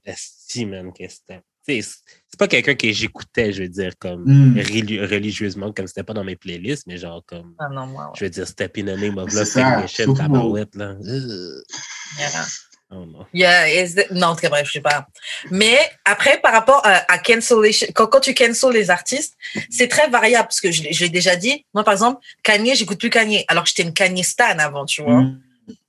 Speaker 3: qu'est-ce que c'était? C'est c'est pas quelqu'un que j'écoutais, je veux dire, comme
Speaker 1: Mm.
Speaker 3: reli- religieusement, comme c'était pas dans mes playlists, mais genre, comme,
Speaker 2: Ah non, moi, ouais.
Speaker 3: je veux dire, Step in the Name of
Speaker 1: C'est
Speaker 3: Love, Technician, Tabarouette, là.
Speaker 2: Yeah.
Speaker 3: Oh non.
Speaker 2: Yeah, is the- Non, en tout cas, bref, je sais pas. Mais après, par rapport à, à cancellation, quand, quand tu cancel les artistes, c'est très variable parce que je, l'ai- je l'ai déjà dit. Moi, par exemple, Kanye, j'écoute plus Kanye, alors que j'étais une Kanye stan avant, tu vois.
Speaker 1: Mm.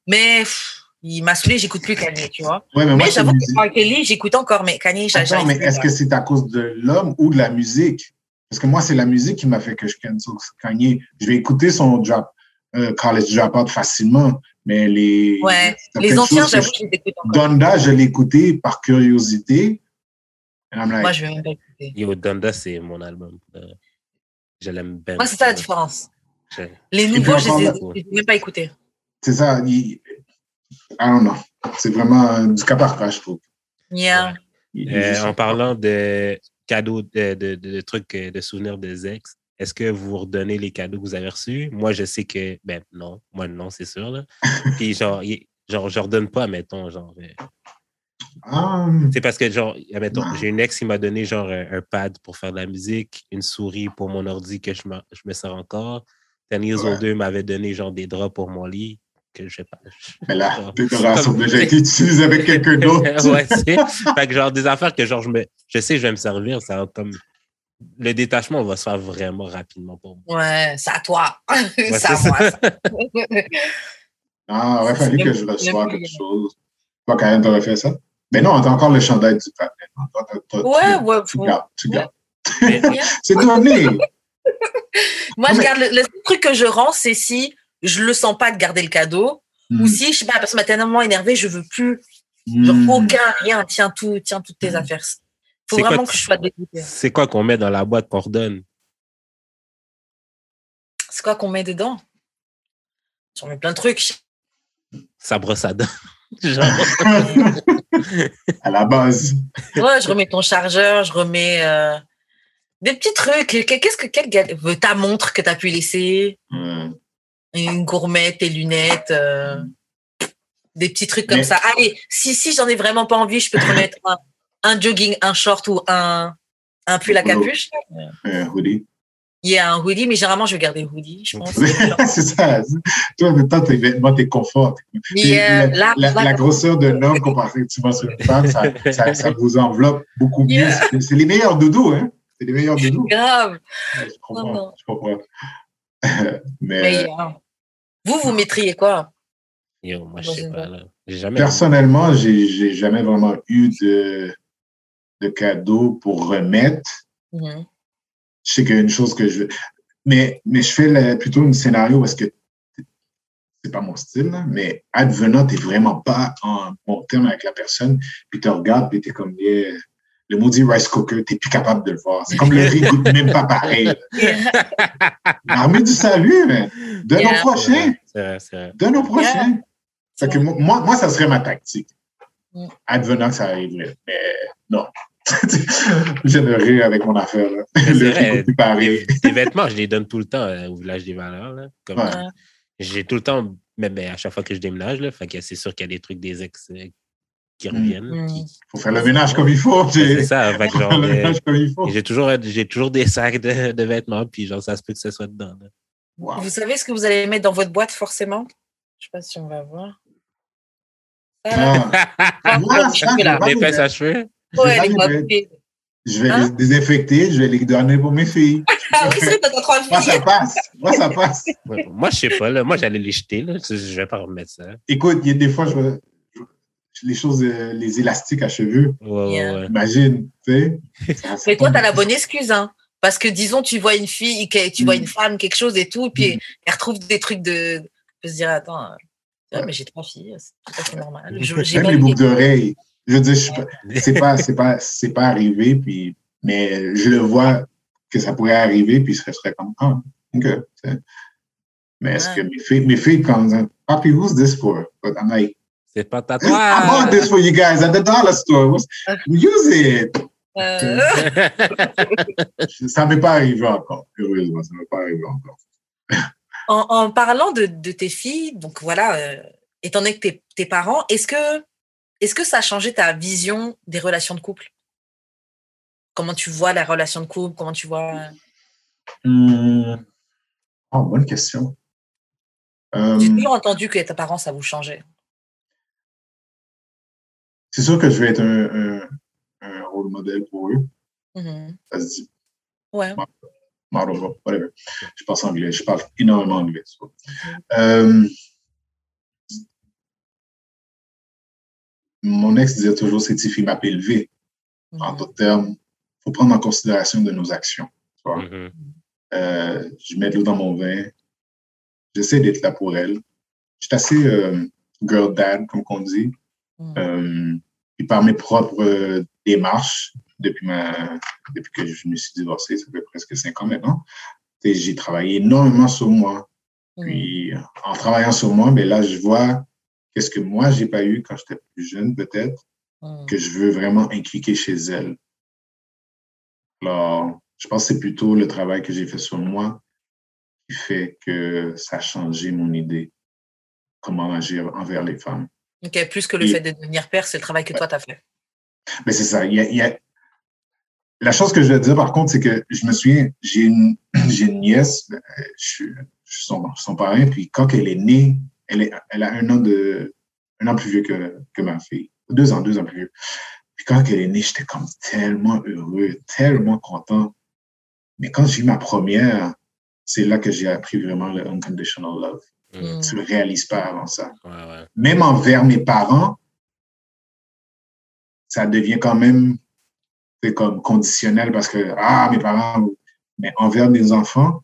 Speaker 2: Mais pff, il m'a saoulé, j'écoute plus Kanye, tu vois.
Speaker 1: Ouais, mais moi,
Speaker 2: mais j'avoue que R. Kelly, j'écoute encore, mais Kanye, j'a-
Speaker 1: Attends,
Speaker 2: j'arrive
Speaker 1: mais est-ce que c'est à cause de l'homme ou de la musique? Parce que moi, c'est la musique qui m'a fait que je cancel Kanye. Je vais écouter son drop, euh, College Dropout facilement, mais les.
Speaker 2: Ouais, les anciens, j'avoue,
Speaker 1: je-
Speaker 2: les écoute encore.
Speaker 1: Donda, je l'ai écouté par curiosité. Like,
Speaker 2: Moi, je vais même pas écouter.
Speaker 3: Yo, Donda, c'est mon album. Euh, je l'aime bien.
Speaker 2: Moi, c'est ça la différence.
Speaker 3: Je-
Speaker 2: Les nouveaux, je
Speaker 1: encore
Speaker 2: les ai
Speaker 3: là-
Speaker 2: je les ai même pas écoutés.
Speaker 1: c'est ça. il- I don't know. C'est vraiment euh, du cas par cas, je trouve.
Speaker 2: Yeah.
Speaker 3: Euh, en parlant de cadeaux, de, de, de- de trucs, euh, de souvenirs des ex, est-ce que vous redonnez les cadeaux que vous avez reçus? Moi, je sais que, ben non, moi non, c'est sûr. Là. Puis genre, genre, je redonne pas, mettons, genre. euh,
Speaker 1: Ah,
Speaker 3: C'est parce que, genre, admettons,
Speaker 1: Ah.
Speaker 3: j'ai une ex qui m'a donné, genre, un, un pad pour faire de la musique, une souris pour mon ordi que je, je me sers encore. Ten Years
Speaker 1: Ouais.
Speaker 3: Older m'avait donné, genre, des draps pour mon lit, que je sais pas.
Speaker 1: mais là,
Speaker 3: Genre,
Speaker 1: tes draps ont déjà été utilisés avec quelqu'un d'autre.
Speaker 3: ouais, sais. Fait que, genre, des affaires que, genre, je, me, je sais que je vais me servir, ça va comme. Le détachement va se faire vraiment rapidement pour moi.
Speaker 2: Ouais, c'est à toi. c'est
Speaker 3: c'est
Speaker 2: à moi. ça.
Speaker 1: Ah, il aurait fallu que je reçoive quelque chose. Toi, Karen, t'aurais fait ça? Mais non, t'as encore le chandail du patin.
Speaker 2: Ouais,
Speaker 1: tu-
Speaker 2: ouais.
Speaker 1: Tu gardes, tu gardes. C'est donné.
Speaker 2: Moi, je garde le, le truc que je rends, c'est si je le sens pas de garder le cadeau ou si, je sais pas, la personne m'a tellement énervé, je veux plus, genre
Speaker 1: Hmm.
Speaker 2: aucun, rien, tiens tout, tiens toutes tes
Speaker 1: Mm.
Speaker 2: affaires. Faut
Speaker 3: C'est quoi
Speaker 2: vraiment que je sois dégoûtée.
Speaker 3: C'est quoi qu'on met dans la boîte qu'on redonne?
Speaker 2: C'est quoi qu'on met dedans? On met plein de trucs.
Speaker 3: Ça brosse à dents. genre.
Speaker 1: à la base.
Speaker 2: Ouais, je remets ton chargeur, je remets euh, des petits trucs. Qu'est-ce que quel gars- euh, ta montre que tu as pu laisser,
Speaker 1: Hmm.
Speaker 2: Une gourmette, tes lunettes, euh, des petits trucs comme
Speaker 1: Mais-
Speaker 2: ça. Allez, si si j'en ai vraiment pas envie, je peux te remettre un, un jogging, un short ou un un pull à capuche.
Speaker 1: Un hoodie.
Speaker 2: Il y a un hoodie, mais généralement je vais garder le hoodie, je pense.
Speaker 1: c'est ça. Toi, tes vêtements, tes conforts.
Speaker 2: Euh,
Speaker 1: la, la grosseur d'un homme comparativement sur une femme, ça, ça, ça vous enveloppe beaucoup mieux.
Speaker 2: Yeah.
Speaker 1: C'est- les meilleurs doudous, hein? C'est les meilleurs doudous.
Speaker 2: grave.
Speaker 1: Ouais, Je comprends.
Speaker 2: non.
Speaker 1: Je comprends.
Speaker 2: Mais,
Speaker 1: Mais
Speaker 2: euh, vous, vous mettriez quoi?
Speaker 3: Yo, moi, je sais pas, là. Jamais.
Speaker 1: personnellement, j'ai j'ai jamais vraiment eu de, de cadeau pour remettre.
Speaker 2: Mhm.
Speaker 1: je sais qu'il y a une chose que je mais mais je fais le- plutôt un scénario parce que c'est pas mon style là, mais advenant t'es vraiment pas en bon terme avec la personne puis tu regardes puis t'es comme yeah, le maudit rice cooker t'es plus capable de le voir c'est comme le riz goûte même pas pareil l'armée du salut man. donne
Speaker 2: Yeah.
Speaker 1: au prochain
Speaker 3: C'est vrai, c'est vrai.
Speaker 1: donne au prochain Fait que moi, moi ça serait ma tactique
Speaker 2: Mm.
Speaker 1: advenant que ça arriverait mais non j'aimerais avec mon affaire là. le
Speaker 3: vrai.
Speaker 1: riz goûte plus pareil
Speaker 3: Les, les vêtements, je les donne tout le temps euh, au village des valeurs. Là. Comme,
Speaker 1: Ouais.
Speaker 3: J'ai tout le temps, même ben, à chaque fois que je déménage, là, fait que c'est sûr qu'il y a des trucs des ex euh, qui
Speaker 1: Mm.
Speaker 3: reviennent.
Speaker 2: Mm.
Speaker 3: qui-
Speaker 1: faut faire le ménage comme il faut j'ai-
Speaker 3: C'est ça. Fait que, genre,
Speaker 1: faire le
Speaker 3: euh,
Speaker 1: ménage comme il faut
Speaker 3: j'ai toujours, j'ai toujours des sacs de, de vêtements, puis genre, ça se peut que ce soit dedans. là.
Speaker 1: Wow.
Speaker 2: Vous savez ce que vous allez mettre dans votre boîte forcément? Je sais pas si on va voir. Là.
Speaker 1: Ah,
Speaker 2: Ah,
Speaker 1: ça,
Speaker 2: là.
Speaker 3: pinces à cheveux?
Speaker 1: Je vais
Speaker 2: Ouais,
Speaker 1: pas
Speaker 2: les
Speaker 1: les
Speaker 2: boîtes.
Speaker 1: mettre. Je vais
Speaker 2: Hein?
Speaker 1: les désinfecter, je vais les donner pour mes filles.
Speaker 2: Ah oui, c'est
Speaker 1: Moi, ça passe. Moi, ça passe.
Speaker 3: Ouais, Moi, je sais pas. Là. Moi, j'allais les jeter. Là. Je vais pas remettre ça.
Speaker 1: Écoute, il y a des fois, je vais- je- les choses, euh, les élastiques à cheveux,
Speaker 3: Ouais, ouais,
Speaker 2: Yeah.
Speaker 3: ouais.
Speaker 1: imagine, tu sais.
Speaker 2: Mais toi, t'as la bonne excuse, hein. Parce que disons, tu vois une fille, tu vois
Speaker 1: Mm.
Speaker 2: une femme, quelque chose et tout, et puis
Speaker 1: Mm.
Speaker 2: elle retrouve des trucs de. On peut se dire, attends, euh, ouais,
Speaker 1: Ouais.
Speaker 2: mais j'ai trois filles, c'est tout à fait normal. Je-
Speaker 1: Même les boucles d'oreilles. Je veux dire, c'est pas, c'est pas, c'est pas arrivé, puis, mais je le vois que ça pourrait arriver, puis je serais comme, ah, ok. Mais est-ce
Speaker 2: Ouais.
Speaker 1: que mes filles, mes filles, quand Papi, who's this for? But I'm like,
Speaker 3: C'est pas
Speaker 1: I
Speaker 3: tatouage.
Speaker 1: bought this for you guys at the dollar store? Use it.
Speaker 2: Euh,
Speaker 1: Ça m'est pas arrivé encore. Heureusement, ça m'est pas arrivé encore.
Speaker 2: en, en parlant de, de tes filles, donc voilà, euh, étant donné que tes, tes parents, est-ce que, est-ce que ça a changé ta vision des relations de couple? Comment tu vois la relation de couple Comment tu vois.
Speaker 1: Oh, bonne question. Euh,
Speaker 2: J'ai toujours entendu que tes parents, ça vous changeait.
Speaker 1: C'est sûr que je vais être un, un, un rôle modèle pour eux. Ça se dit
Speaker 2: Ouais.
Speaker 1: model, whatever. Je pense anglais. Je parle énormément anglais. so. Euh, mon ex disait toujours cette fille m'a élevé. En
Speaker 2: Mhm.
Speaker 1: d'autres termes, il faut prendre en considération de nos actions. tu vois.
Speaker 3: Mhm.
Speaker 1: Euh, je mets de l'eau dans mon vin, j'essaie d'être là pour elle. Je suis assez euh, girl dad, comme on dit. Euh, et par mes propres euh, démarches, depuis, ma, depuis que je me suis divorcé, ça fait presque cinq ans maintenant, j'ai travaillé énormément sur moi. Puis, en travaillant sur moi, ben là, je vois qu'est-ce que moi, j'ai pas eu quand j'étais plus jeune, peut-être,
Speaker 2: Mm.
Speaker 1: que je veux vraiment inculquer chez elle. Alors, je pense que c'est plutôt le travail que j'ai fait sur moi qui fait que ça a changé mon idée, comment agir envers les femmes.
Speaker 2: Ok, plus que le
Speaker 1: Et-
Speaker 2: fait de devenir père, c'est le travail que toi, tu as fait.
Speaker 1: Mais c'est ça. il y a- il y a- La chose que je veux dire, par contre, c'est que je me souviens, j'ai une, j'ai une nièce, euh, je suis, je suis son, son parrain, puis quand elle est née, elle, est, elle a un an, de, un an plus vieux que, que ma fille. Deux ans, deux ans plus vieux. Puis quand elle est née, j'étais comme tellement heureux, tellement content. Mais quand j'ai eu ma première, c'est là que j'ai appris vraiment le unconditional love.
Speaker 2: Mm.
Speaker 1: Tu le réalises pas avant ça
Speaker 3: Ouais, ouais.
Speaker 1: même envers mes parents, ça devient quand même comme conditionnel parce que, ah, mes parents, mais envers mes enfants,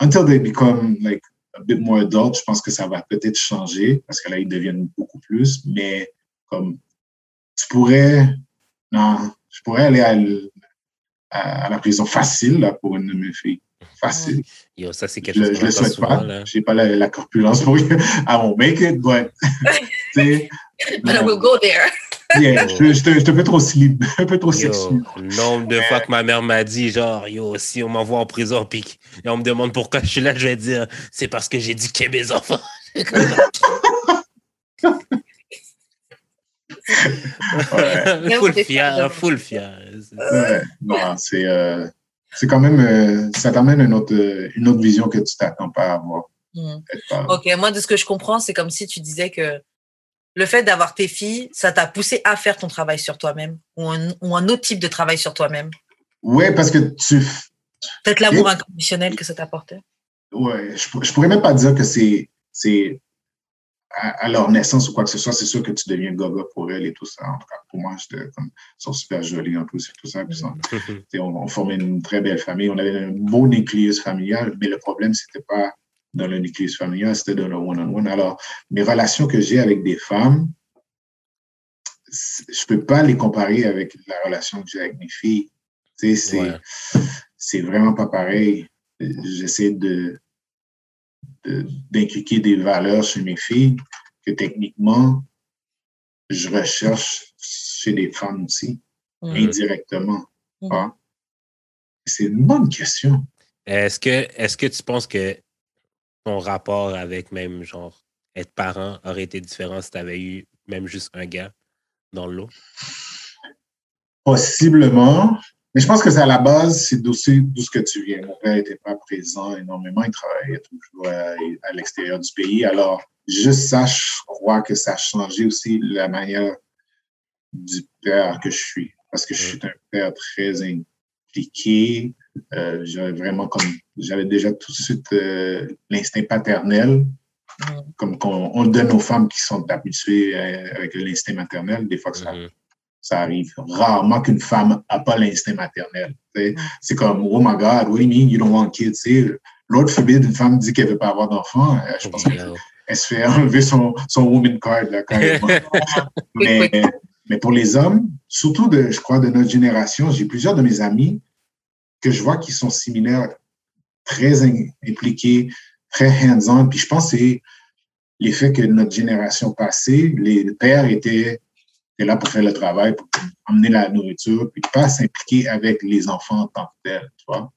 Speaker 1: until they become like a bit more adult, je pense que ça va peut-être changer parce que là, ils deviennent beaucoup plus, mais comme tu pourrais, non, je pourrais aller à- à la prison facile là, pour une de mes filles. Facile.
Speaker 3: Yo, ça, c'est quelque
Speaker 1: Je,
Speaker 3: chose
Speaker 1: je le souhaite pas.
Speaker 3: là.
Speaker 1: J'ai pas la, la corpulence pour I won't make it, but
Speaker 2: But I will go there.
Speaker 1: yeah, je, je, te, je te fais trop slip, un peu trop
Speaker 3: le nombre de fois que ma mère m'a dit, genre, yo, si on m'envoie en prison, puis et on me demande pourquoi je suis là, je vais dire, c'est parce que j'ai dit qu'il y a mes enfants.
Speaker 1: Ouais,
Speaker 3: full fier, full fier.
Speaker 1: ouais. Non, c'est euh, c'est quand même, euh, ça t'amène une autre, euh, une autre vision que tu t'attends pas à avoir.
Speaker 2: Mm. Ok, moi, de ce que je comprends, c'est comme si tu disais que le fait d'avoir tes filles, ça t'a poussé à faire ton travail sur toi-même ou un, ou un autre type de travail sur toi-même.
Speaker 1: Ouais, parce que tu,
Speaker 2: Peut-être l'amour inconditionnel que ça t'apportait.
Speaker 1: ouais, je, je pourrais même pas dire que c'est, c'est à, à leur naissance ou quoi que ce soit, c'est sûr que tu deviens gaga pour elle et tout ça. En tout cas, pour moi, j'étais comme, ils sont super jolis en plus et tout ça. Puis ça, T'sais, on, on formait une très belle famille. On avait un beau nucléus familial, mais le problème, c'était pas dans le nucléus familial, c'était dans le one-on-one. Alors, mes relations que j'ai avec des femmes, je peux pas les comparer avec la relation que j'ai avec mes filles. Tu sais, c'est,
Speaker 3: Ouais.
Speaker 1: c'est vraiment pas pareil. J'essaie de, de- d'inculquer des valeurs chez mes filles que techniquement, je recherche chez des femmes aussi,
Speaker 2: Mm.
Speaker 1: indirectement.
Speaker 2: Mhm.
Speaker 1: Ah. C'est une bonne question.
Speaker 3: Est-ce que, est-ce que tu penses que ton rapport avec même, genre, être parent aurait été différent si tu avais eu même juste un gars dans le lot?
Speaker 1: Possiblement. Mais je pense que c'est à la base, c'est d'où c'est- d'où ce que tu viens. Mon père n'était pas présent énormément. Il travaillait toujours à, à l'extérieur du pays. Alors, juste ça, je crois que ça a changé aussi la manière du père que je suis. Parce que je suis un père très impliqué. Euh, j'avais vraiment comme, j'avais déjà tout de suite euh, l'instinct paternel,
Speaker 2: Mm.
Speaker 1: comme qu'on on le donne aux femmes qui sont habituées euh, avec l'instinct maternel. Des fois que ça
Speaker 3: Mhm.
Speaker 1: Ça arrive rarement qu'une femme n'a pas l'instinct maternel. C'est comme, oh my God, what do you mean you don't want kids? L'autre forbid, une femme dit qu'elle ne veut pas avoir d'enfant. euh, Je pense qu'elle se fait enlever son, son woman card, là, carrément. mais, mais pour les hommes, surtout, de, je crois, de notre génération, j'ai plusieurs de mes amis que je vois qui sont similaires, très impliqués, très hands-on. Puis je pense que c'est l'effet que notre génération passée, les pères étaient, là pour faire le travail, pour amener la nourriture, puis pas s'impliquer avec les enfants en tant que tels, tu vois.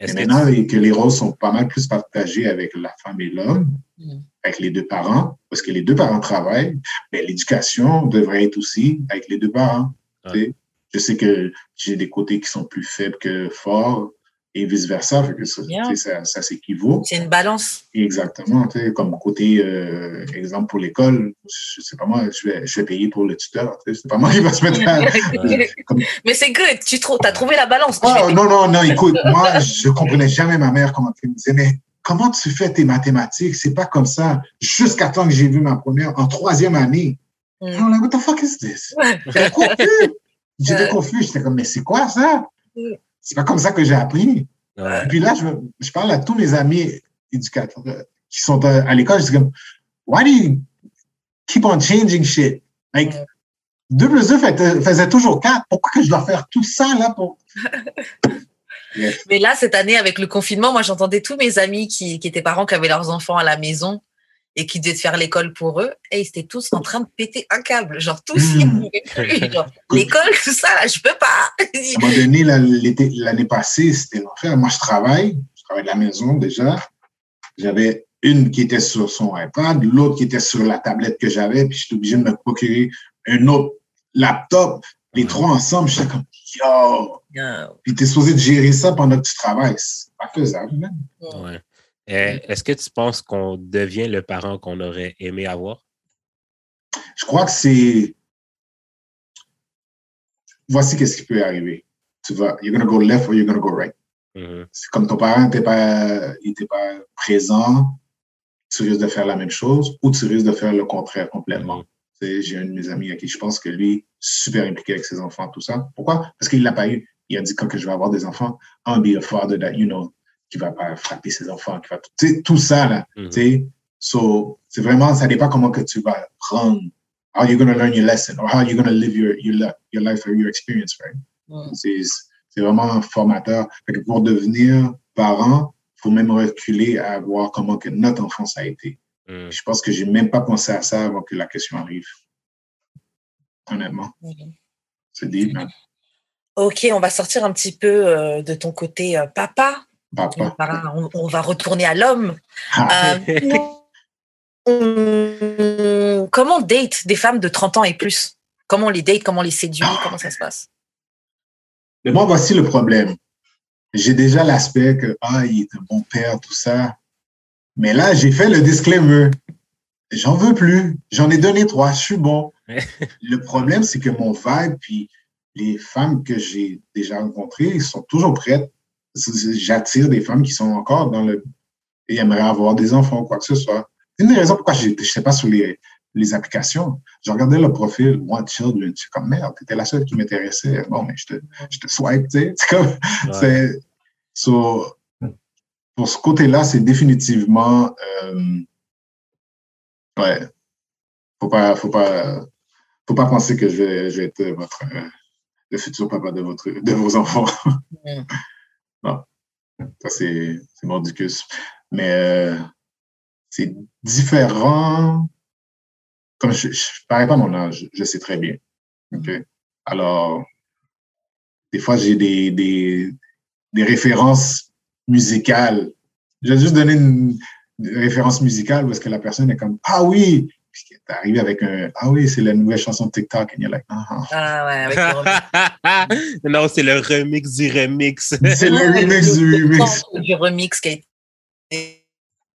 Speaker 1: Et
Speaker 3: que
Speaker 1: maintenant,
Speaker 3: tu-
Speaker 1: que les rôles sont pas mal plus partagés avec la femme et l'homme,
Speaker 2: Mm.
Speaker 1: avec les deux parents, parce que les deux parents travaillent, mais l'éducation devrait être aussi avec les deux parents. Tu sais. Je sais que j'ai des côtés qui sont plus faibles que forts et vice-versa, ça, ça, ça s'équivaut.
Speaker 2: C'est une balance.
Speaker 1: Exactement, comme côté euh, exemple pour l'école, je sais pas moi, je vais, je vais payer pour le tuteur, c'est pas moi qui va se mettre à... comme-
Speaker 2: Mais c'est good. Tu trou- as trouvé la balance.
Speaker 1: Ah, non, non, non, écoute, moi, je comprenais jamais ma mère comment elle me disait, mais comment tu fais tes mathématiques? C'est pas comme ça. Jusqu'à temps que j'ai vu ma première, en troisième année.
Speaker 2: Mm.
Speaker 1: I'm like, what the fuck is this? J'étais confus. J'étais confus. J'étais comme, mais c'est quoi ça? C'est pas comme ça que j'ai appris.
Speaker 3: Ouais.
Speaker 1: Et puis là, je, parle à tous mes amis éducateurs qui sont à, à l'école, je dis comme, why do you keep on changing shit? Like,
Speaker 2: Ouais.
Speaker 1: 2 plus 2 fait- faisait toujours 4. Pourquoi que je dois faire tout ça, là, pour... Yes.
Speaker 2: Mais là, cette année, avec le confinement, moi, j'entendais tous mes amis qui, qui étaient parents, qui avaient leurs enfants à la maison et qui devaient faire l'école pour eux. Et ils étaient tous en train de péter un câble. Genre, tous,
Speaker 1: Mm.
Speaker 2: ils pouvaient plus. Genre, l'école, tout ça, là, je peux pas.
Speaker 1: À un moment donné, l'année passée, c'était l'enfer. Moi, je travaille. Je travaille de la maison déjà. J'avais une qui était sur son iPad, l'autre qui était sur la tablette que j'avais, puis j'étais obligé de me procurer un autre laptop. Les trois ensemble, j'étais comme, yo!
Speaker 2: Euh,
Speaker 1: Puis t'es supposé de gérer ça pendant que tu travailles. C'est pas faisable, man.
Speaker 3: Ouais. Euh, Est-ce que tu penses qu'on devient le parent qu'on aurait aimé avoir?
Speaker 1: Je crois que c'est. Voici qu'est-ce qui peut arriver. Tu vas, you're gonna go left or you're gonna go right.
Speaker 3: Mhm.
Speaker 1: C'est comme ton parent n'était pas, il pas présent, tu risques de faire la même chose ou tu risques de faire le contraire complètement.
Speaker 3: Mhm.
Speaker 1: Tu sais, J'ai un de mes amis à qui je pense que lui, super impliqué avec ses enfants, tout ça. Pourquoi? Parce qu'il l'a pas eu. Il a dit quand que je vais avoir des enfants, I'll be a father that, you know, qui va pas frapper ses enfants, qui va, tu sais, tout ça, là. Tu sais, so, c'est vraiment, ça dépend comment que tu vas prendre, how you're going to learn your lesson or how you're going to live your, your, your life or your experience, right?
Speaker 2: mm.
Speaker 1: C'est c'est vraiment formateur. Fait que pour devenir parent, il faut même reculer à voir comment que notre enfance a été.
Speaker 3: Mhm.
Speaker 1: Je pense que j'ai même pas pensé à ça avant que la question arrive. Honnêtement, c'est deep, man.
Speaker 2: Ok, on va sortir un petit peu euh, de ton côté euh, papa.
Speaker 1: Papa.
Speaker 2: On, on va retourner à l'homme.
Speaker 1: Ah,
Speaker 2: Euh, on- comment on date des femmes de 30 ans et plus? Comment on les date Comment on les séduit Comment ça se passe?
Speaker 1: Mais moi, voici le problème. J'ai déjà l'aspect que, ah, il est un bon père, tout ça. Mais là, j'ai fait le disclaimer. J'en veux plus. J'en ai donné trois. Je suis bon. le problème, c'est que mon vibe, puis les femmes que j'ai déjà rencontrées sont toujours prêtes. J'attire des femmes qui sont encore dans le. et aimeraient avoir des enfants ou quoi que ce soit. C'est une des raisons pourquoi je n'étais pas sur les, les applications. Je regardais le profil Want Children. Je suis comme merde, t'étais la seule qui m'intéressait. Bon, mais je te, je te swipe, tu sais. C'est comme.
Speaker 3: Ouais.
Speaker 1: C'est, so, pour ce côté-là, c'est définitivement. Euh, ouais. Faut pas, faut pas, faut pas penser que je vais, je vais être votre, euh, le futur papa de, votre, de vos enfants. Non. Ça, c'est, mordicus. Mais euh, c'est différent. Comme je, je parais pas mon âge, je sais très bien. Alors, des fois, j'ai des, des, références musicales. Je vais juste donner une, une référence musicale parce que la personne est comme Ah oui! Puis t'es arrivé avec un Ah oui, c'est la nouvelle chanson de TikTok. Et you're like, ah, ah.
Speaker 2: Ah ouais, avec le remix.
Speaker 3: non, c'est le remix du remix.
Speaker 1: C'est le remix du remix.
Speaker 2: du remix qui a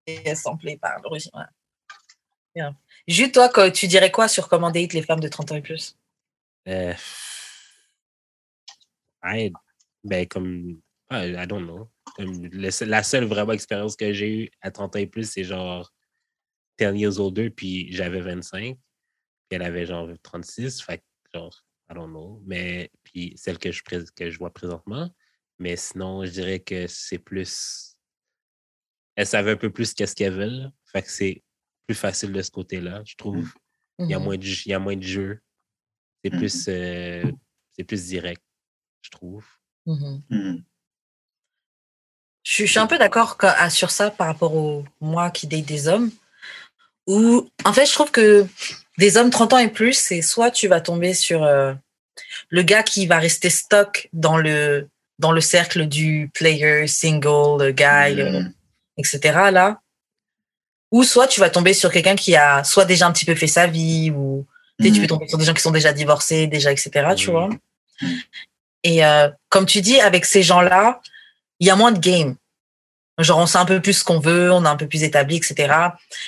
Speaker 2: été samplé par. Bien. Jules, toi, que- tu dirais quoi sur comment date les femmes de 30 ans et plus?
Speaker 3: Euh, I- ben, comme, I, I don't know. Comme le- la seule vraiment expérience que j'ai eue à 30 ans et plus, c'est genre 10 years older, puis j'avais 25, puis elle avait genre 36, fait que genre, I don't know. Mais, puis celle que je, prés- que je vois présentement, mais sinon, je dirais que c'est plus. Elle savait un peu plus qu'est-ce qu'elle veut, là. fait que c'est plus facile de ce côté-là, je trouve. Il y a
Speaker 2: Mhm.
Speaker 3: moins de, il y a moins de jeu. C'est plus, euh, c'est plus direct, je trouve.
Speaker 2: Je, suis- je suis un peu d'accord sur ça par rapport au moi qui date des hommes. Où, en fait, je trouve que des hommes 30 ans et plus, c'est soit tu vas tomber sur euh, le gars qui va rester stock dans le, dans le cercle du player, single, le guy, euh,
Speaker 1: Mhm.
Speaker 2: etc. là. Ou soit tu vas tomber sur quelqu'un qui a soit déjà un petit peu fait sa vie, ou tu
Speaker 1: Mhm.
Speaker 2: peux tomber sur des gens qui sont déjà divorcés, déjà, etc. Tu vois. Et euh, comme tu dis, avec ces gens-là, il y a moins de game. Genre, on sait un peu plus ce qu'on veut, on est un peu plus établi, etc.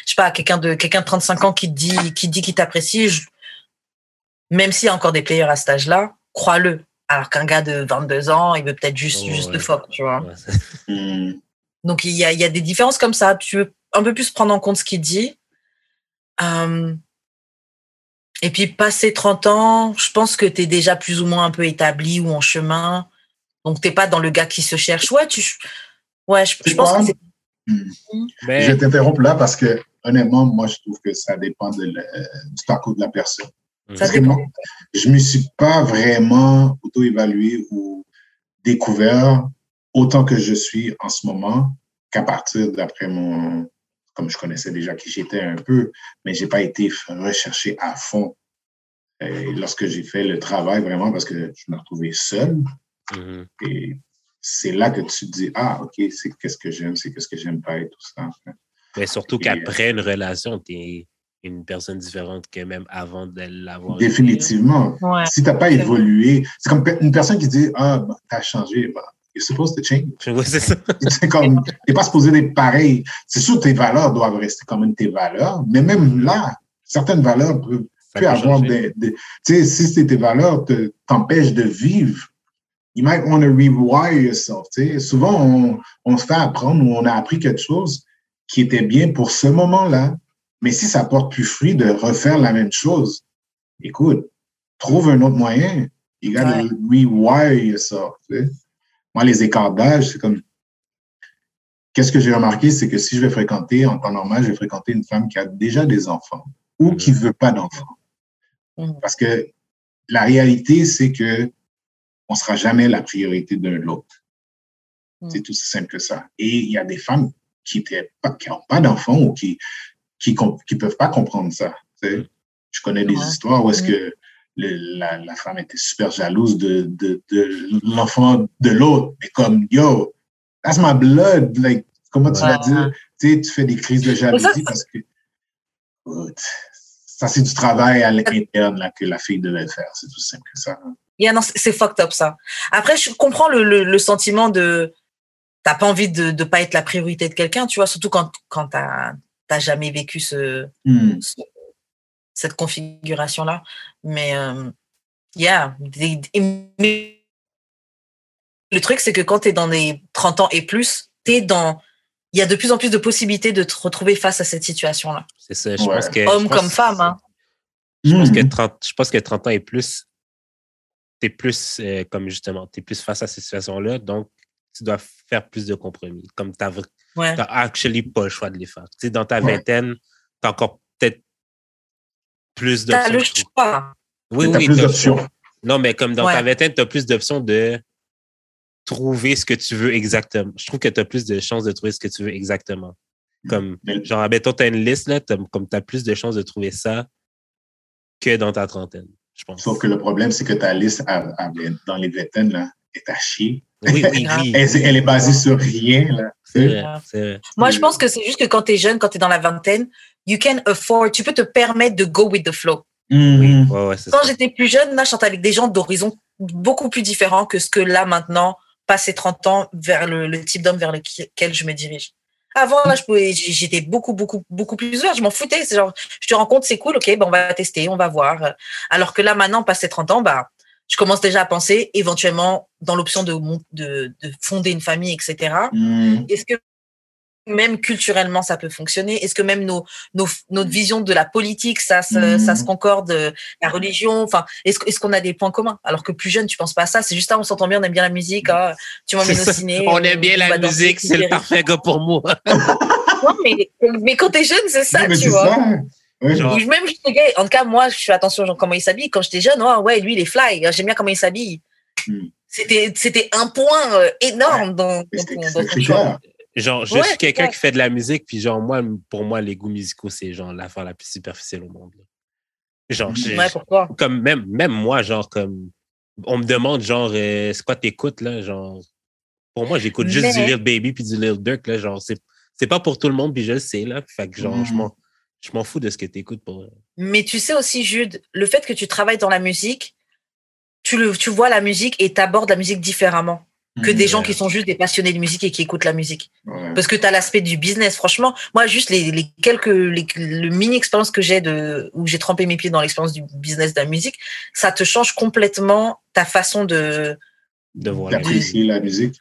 Speaker 2: Je sais pas, quelqu'un de quelqu'un de 35 ans qui te dit qui dit qu'il t'apprécie, je- même s'il y a encore des players à cet âge-là, crois-le. Alors qu'un gars de 22 ans, il veut peut-être juste,
Speaker 3: Ouais,
Speaker 2: juste
Speaker 3: ouais.
Speaker 2: fuck, tu vois.
Speaker 3: Ouais,
Speaker 1: Mhm.
Speaker 2: Donc, il y a, il y a des différences comme ça. Tu veux un peu plus prendre en compte ce qu'il dit. Euh, et puis, passé 30 ans, je pense que tu es déjà plus ou moins un peu établi ou en chemin. Donc, t'es pas dans le gars qui se cherche. Ouais, tu, ouais je, je pense que c'est
Speaker 1: Je t'interromps là parce que, honnêtement, moi, je trouve que ça dépend de du parcours de la personne.
Speaker 2: Ça dépend.
Speaker 1: je ne me suis pas vraiment auto-évalué ou découvert autant que je suis en ce moment qu'à partir d'après mon, comme je connaissais déjà qui j'étais un peu, mais j'ai pas été recherché à fond et lorsque j'ai fait le travail vraiment parce que je me retrouvais seul.
Speaker 3: Mhm.
Speaker 1: Et c'est là que tu te dis, ah, OK, c'est qu'est-ce que j'aime, c'est qu'est-ce que j'aime pas et tout ça.
Speaker 3: Mais surtout qu'après une relation, tu es une personne différente que même avant de l'avoir.
Speaker 1: Définitivement.
Speaker 2: Ouais.
Speaker 1: Si tu n'as pas évolué, c'est comme une personne qui dit, ah, bah, tu as changé. Bah, you're supposed to change.
Speaker 3: C'est ça.
Speaker 1: C'est comme, t'es pas supposé être pareil. C'est sûr que tes valeurs doivent rester quand même tes valeurs, mais même là, certaines valeurs peuvent avoir
Speaker 3: changer.
Speaker 1: des, des- tu sais, si c'est tes valeurs te- t'empêchent de vivre, you might want to rewire yourself, tu sais. Souvent, on, on se fait apprendre ou on a appris quelque chose qui était bien pour ce moment-là, mais si ça porte plus fruit de refaire la même chose, écoute, trouve un autre moyen. You gotta rewire yourself, tu sais. Moi, les écarts d'âge, c'est comme. Qu'est-ce que j'ai remarqué, c'est que si je vais fréquenter, en temps normal, je vais fréquenter une femme qui a déjà des enfants ou qui veut pas d'enfants.
Speaker 2: Mhm.
Speaker 1: Parce que la réalité, c'est que on sera jamais la priorité d'un de l'autre.
Speaker 2: Mhm.
Speaker 1: C'est tout aussi simple que ça. Et il y a des femmes qui étaient pas, qui n'ont pas d'enfants ou qui, qui, com- qui peuvent pas comprendre ça. Je connais des
Speaker 2: Ouais.
Speaker 1: histoires où est-ce que le- la, la femme était super jalouse de, de, de l'enfant de l'autre. Mais comme, yo, that's my blood. Like, comment tu
Speaker 2: Ouais.
Speaker 1: vas dire? Tu sais, tu fais des crises de jalousie parce que, ça, c'est du travail à l'interne là, que la fille devait faire. C'est tout simple que ça.
Speaker 2: Yeah, non, c'est fucked up ça. Après, je comprends le, le, le sentiment de t'as pas envie de ne pas être la priorité de quelqu'un, tu vois, surtout quand, quand t'as t'as jamais vécu ce,
Speaker 1: Hmm.
Speaker 2: ce- cette configuration-là. Mais, euh, yeah. le truc, c'est que quand tu es dans les 30 ans et plus, t'es dans. Il y a de plus en plus de possibilités de te retrouver face à cette situation-là.
Speaker 3: C'est ça. Je
Speaker 1: Ouais.
Speaker 3: pense que.
Speaker 2: Homme
Speaker 3: je pense-
Speaker 2: comme femme, hein.
Speaker 3: Je pense, que
Speaker 1: Hmm.
Speaker 3: 30, je pense que 30 ans et plus, tu es plus, euh, comme justement, tu es plus face à cette situation-là, donc tu dois faire plus de compromis. Comme tu
Speaker 2: Ouais.
Speaker 3: n'as actually pas le choix de les faire. Tu sais, dans ta
Speaker 1: Ouais.
Speaker 3: vingtaine, tu as encore peut-être plus d'options.
Speaker 2: choix.
Speaker 3: Oui, oui,
Speaker 1: plus
Speaker 3: t'as-
Speaker 1: d'options.
Speaker 3: Non, mais comme dans ta vingtaine, tu as plus d'options de trouver ce que tu veux exactement. Je trouve que tu as plus de chances de trouver ce que tu veux exactement. Comme,
Speaker 1: Mais-
Speaker 3: genre, mettons, tu as une liste, là, comme tu as plus de chances de trouver ça que dans ta trentaine, je pense.
Speaker 1: Sauf que le problème, c'est que ta liste à- à- dans les vingtaines là, est à chier.
Speaker 3: Oui, oui, oui.
Speaker 1: Elle, est basée sur rien. Là.
Speaker 3: Vrai, vrai.
Speaker 2: Moi, je pense que c'est juste que quand tu es jeune, quand tu es dans la vingtaine, you can afford, tu peux te permettre de go with the flow.
Speaker 1: Mhm.
Speaker 3: Ouais, ouais, c'est
Speaker 2: Quand j'étais plus jeune, là, je chantais avec des gens d'horizons beaucoup plus différents que ce que là, maintenant, passé 30 ans, vers le, le type d'homme vers lequel je me dirige. Avant, là, je pouvais, j'étais beaucoup, beaucoup, beaucoup plus ouverte. Je m'en foutais. C'est genre, je te rencontre, c'est cool, ok, ben, on va tester, on va voir. Alors que là, maintenant, passé 30 ans, bah, je commence déjà à penser éventuellement dans l'option de, de, de fonder une famille, etc.
Speaker 1: Mhm.
Speaker 2: Est-ce que même culturellement ça peut fonctionner? Est-ce que même nos, nos, notre vision de la politique, ça, se-
Speaker 1: Mhm.
Speaker 2: ça se concorde euh, La religion, enfin, est-ce est-ce qu'on a des points communs? Alors que plus jeune, tu penses pas à ça. C'est juste, ah, on s'entend bien, on aime bien la musique. ah, tu m'emmènes au ciné.
Speaker 3: On aime bien
Speaker 2: on
Speaker 3: la musique, c'est le parfait gars pour moi.
Speaker 2: Non, mais, mais quand t'es jeune, c'est ça,
Speaker 1: Non,
Speaker 2: tu vois.
Speaker 1: ça. Ouais.
Speaker 3: Genre-
Speaker 2: Ou Même en tout cas, moi, je fais attention genre, comment il s'habille. Quand j'étais jeune, oh, ouais, lui, il est fly. J'aime bien comment il s'habille. C'était, c'était un point euh, énorme dans, dans, dans ton choix.
Speaker 1: critère.
Speaker 3: Genre, je
Speaker 2: Ouais,
Speaker 3: suis quelqu'un qui fait de la musique, puis genre, moi, pour moi, les goûts musicaux, c'est genre l'affaire la plus superficielle au monde. Genre, j'ai-
Speaker 2: Ouais, pourquoi?
Speaker 3: comme même, même moi, genre, comme, on me demande, genre, euh, c'est quoi t'écoutes, là, genre, pour moi, j'écoute juste
Speaker 2: Mais-
Speaker 3: du Lil Baby puis du Lil Durk, là, genre, c'est, c'est pas pour tout le monde, puis je le sais, là, fait que, genre, je
Speaker 1: Mhm.
Speaker 3: m'en, je m'en fous de ce que t'écoutes pour.
Speaker 2: Mais tu sais aussi, Jude, le fait que tu travailles dans la musique, tu, le, tu vois la musique et t'abordes la musique différemment que des gens
Speaker 3: Ouais.
Speaker 2: qui sont juste des passionnés de musique et qui écoutent la musique.
Speaker 1: Ouais.
Speaker 2: Parce que tu as l'aspect du business. Franchement, moi, juste les, les quelques, les, le mini expérience que j'ai de, où j'ai trempé mes pieds dans l'expérience du business de la musique, ça te change complètement ta façon de,
Speaker 3: De voir la musique.
Speaker 1: D'apprécier la musique.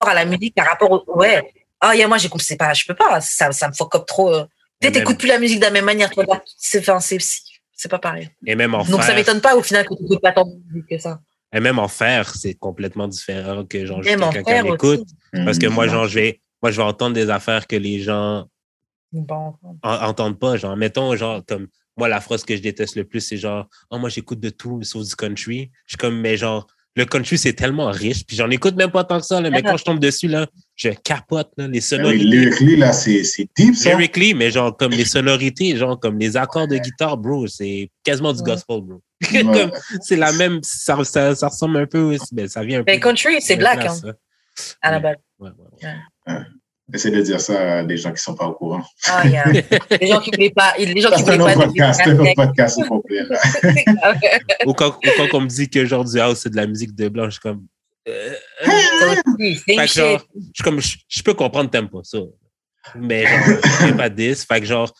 Speaker 2: à la musique par rapport au, ouais. Ah, y a moi, j'ai compris, c'est pas, je peux pas, ça, ça me fuck up trop. euh.
Speaker 3: Même-
Speaker 2: t'écoutes plus la musique de la même manière, toi. là. C'est, enfin, c'est, c'est pas pareil.
Speaker 3: Et même en
Speaker 2: Donc, ça
Speaker 3: faire,
Speaker 2: m'étonne pas au final que tu n'écoutes pas tant de musique que ça.
Speaker 3: Et même en faire, c'est complètement différent que, genre, juste quelqu'un qui écoute.
Speaker 2: aussi.
Speaker 3: Parce que moi, genre, je vais, moi, je vais entendre des affaires que les gens
Speaker 2: Bon.
Speaker 3: en- entendent pas. Genre, mettons, genre, comme moi, la phrase que je déteste le plus, c'est genre, oh, moi, j'écoute de tout, sauf du country. Je suis comme, mais genre, le country, c'est tellement riche, puis j'en écoute même pas tant que ça, là, mais quand je tombe dessus, là, je capote, là, les
Speaker 1: oui,
Speaker 3: sonorités.
Speaker 1: lyrically, là, c'est deep, ça.
Speaker 3: Lyrically, mais genre, comme les sonorités, genre, comme les accords de guitare, bro, c'est quasiment du
Speaker 2: Ouais.
Speaker 3: gospel, bro.
Speaker 1: Ouais.
Speaker 3: C'est la même, ça, ça, ça ressemble un peu, ben, ça vient un peu.
Speaker 2: Mais country, c'est
Speaker 3: de
Speaker 2: black,
Speaker 3: place,
Speaker 2: hein,
Speaker 3: ça.
Speaker 2: à la base.
Speaker 3: Ouais, ouais, ouais.
Speaker 1: Essaye de dire ça à des gens qui sont pas au courant.
Speaker 2: Ah, il y a les gens qui voulaient pas, les gens qui voulaient pas.
Speaker 1: podcast, c'est un podcast au complet. là.
Speaker 3: Ou quand, ou quand on me dit que genre du house, c'est de la musique de blanc, je suis comme. euh, euh, Fait genre, je suis comme, je, je peux comprendre, pas ça. Mais genre, j'ai pas 10. Fait que genre,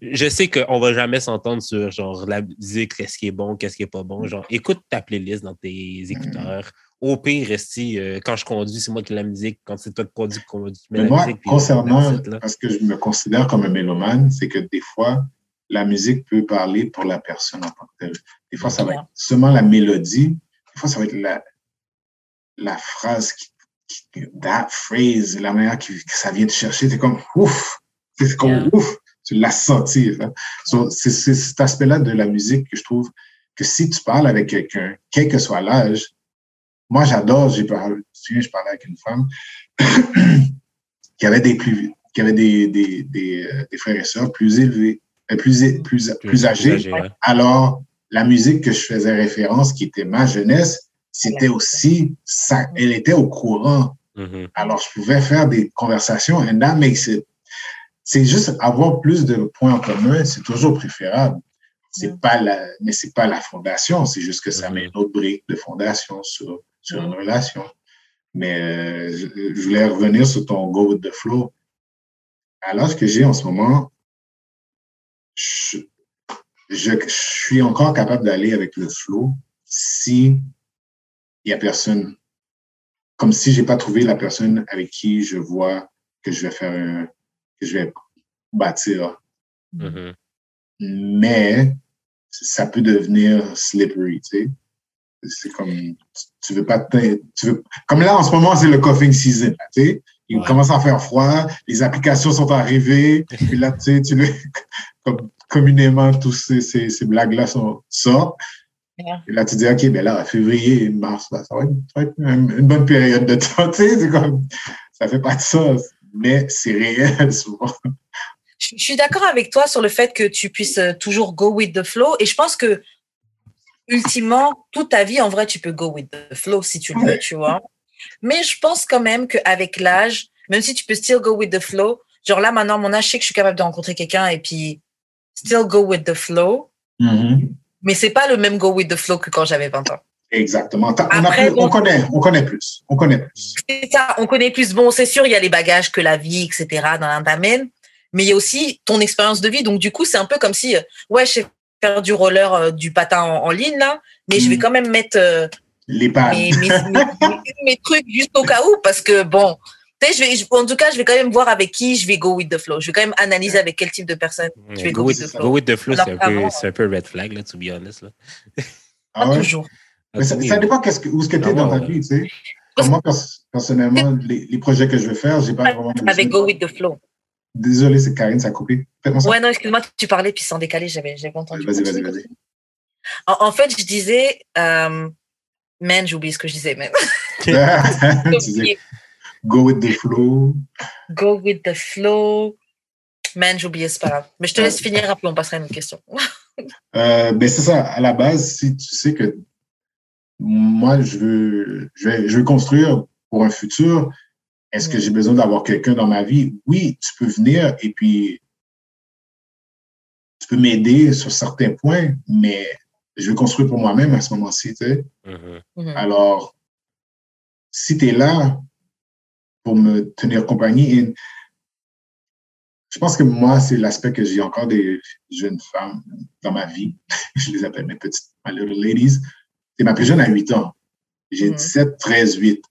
Speaker 3: je sais qu'on va jamais s'entendre sur genre la musique, qu'est-ce qui est bon, qu'est-ce qui est pas bon. Genre, écoute ta playlist dans tes écouteurs. Au pire, resti, euh, quand je conduis, c'est moi qui ai la musique. Quand c'est toi qui conduis, tu mets
Speaker 1: Mais
Speaker 3: la
Speaker 1: moi,
Speaker 3: musique.
Speaker 1: concernant,
Speaker 3: là.
Speaker 1: parce que je me considère comme un mélomane, c'est que des fois, la musique peut parler pour la personne en tant que telle. Des fois, ça va être seulement la mélodie. Des fois, ça va être la, la phrase qui, qui- that phrase, la manière que, que ça vient te chercher. C'est comme, ouf! C'est comme,
Speaker 2: Yeah.
Speaker 1: ouf! Tu l'as senti. hein. So, c'est cet aspect-là de la musique que je trouve que si tu parles avec quelqu'un, quel que soit l'âge, moi, j'adore, j'ai parlé, je parlais avec une femme qui avait des plus, qui avait des, des, des, euh, des frères et sœurs plus élevés, euh, plus, plus, plus âgés.
Speaker 3: ouais.
Speaker 1: Alors, la musique que je faisais référence, qui était ma jeunesse, c'était aussi, ça, elle était au courant.
Speaker 3: Mhm.
Speaker 1: Alors, je pouvais faire des conversations, and that makes it. C'est juste avoir plus de points en commun, c'est toujours préférable. C'est pas la, mais c'est pas la fondation, c'est juste que ça met une autre brique de fondation sur, sur une relation. Mais euh, je, je voulais revenir sur ton go with the flow. À l'âge que j'ai en ce moment, je, je, je suis encore capable d'aller avec le flow si il y a personne comme si j'ai pas trouvé la personne avec qui je vois que je vais faire un, que je vais bâtir.
Speaker 3: Mhm.
Speaker 1: Mais ça peut devenir slippery, tu sais. C'est comme, tu- veux pas, te- tu veux, comme là, en ce moment, c'est le coughing season, tu sais. Il
Speaker 3: Ouais.
Speaker 1: commence à faire froid, les applications sont arrivées, puis là, tu sais, tu le, comme communément, tous ces, ces, ces blagues-là sortent.
Speaker 2: Yeah.
Speaker 1: Et là, tu dis, OK, ben là, février, mars, là, ça va être, ça va être une, une bonne période de temps, tu sais, c'est comme, ça fait pas de ça, mais c'est réel, souvent.
Speaker 2: Je suis d'accord avec toi sur le fait que tu puisses euh, toujours go with the flow. Et je pense que, ultimement, toute ta vie, en vrai, tu peux go with the flow si tu le veux, tu vois. Mais je pense quand même qu'avec l'âge, même si tu peux still go with the flow, genre là, maintenant, mon âge, je sais que je suis capable de rencontrer quelqu'un et puis still go with the flow. Mais c'est pas le même go with the flow que quand j'avais 20 ans.
Speaker 1: Exactement. On, a
Speaker 2: Après,
Speaker 1: plus- on connaît, on connaît plus. On connaît plus.
Speaker 2: C'est ça, on connaît plus. Bon, c'est sûr, il y a les bagages que la vie, etc., dans un t'amène, mais il y a aussi ton expérience de vie. Donc, du coup, c'est un peu comme si, euh, ouais, je sais faire du roller, euh, du patin en, en ligne, là, mais je vais
Speaker 1: Mm.
Speaker 2: quand même mettre euh,
Speaker 1: Les
Speaker 2: mes, mes, mes- mes trucs juste au cas où, parce que, bon, tu sais, je vais, je- en tout cas, je vais quand même voir avec qui je vais go with the flow. Je vais quand même analyser avec quel type de personne je vais
Speaker 3: Go
Speaker 2: go
Speaker 3: with,
Speaker 2: with the
Speaker 3: go
Speaker 2: flow.
Speaker 3: with the flow, c'est un,
Speaker 2: qu'avant,
Speaker 3: peu, c'est un peu red flag, là, to be honest. Là.
Speaker 1: Ah ouais?
Speaker 2: toujours.
Speaker 1: Mais ça, dépend qu'est-ce que, où ce que tu es
Speaker 3: Ah
Speaker 1: dans ta vie, tu sais. Moi, pers- personnellement, les, les projets que je veux faire, j'ai pas vraiment
Speaker 2: Avec go with the flow.
Speaker 1: Désolé, c'est Karine, ça a coupé.
Speaker 2: Ouais, non, excuse-moi, tu parlais, puis sans décaler, j'avais entendu.
Speaker 1: Vas-y, vas-y, vas-y.
Speaker 2: En, en fait, je disais, euh, man, j'ai oublié ce que je disais, man.
Speaker 1: tu disais, go with the flow.
Speaker 2: Go with the flow. Man, j'ai oublié, c'est pas grave. Mais je te laisse finir, après on passera à une autre question.
Speaker 1: Euh, ben c'est ça. À la base, si tu sais que moi, je veux, je vais, je veux construire pour un futur, est-ce que
Speaker 2: Mm.
Speaker 1: j'ai besoin d'avoir quelqu'un dans ma vie? Oui, tu peux venir et puis tu peux m'aider sur certains points, mais je veux construire pour moi-même à ce moment-ci, tu sais.
Speaker 3: Mhm.
Speaker 2: Mhm.
Speaker 1: Alors, si tu es là pour me tenir compagnie, et je pense que moi, c'est l'aspect que j'ai encore des jeunes femmes dans ma vie. je les appelle mes petites, my little ladies. C'est ma plus jeune à 8 ans. J'ai
Speaker 2: Mhm.
Speaker 1: 17, 13, 8.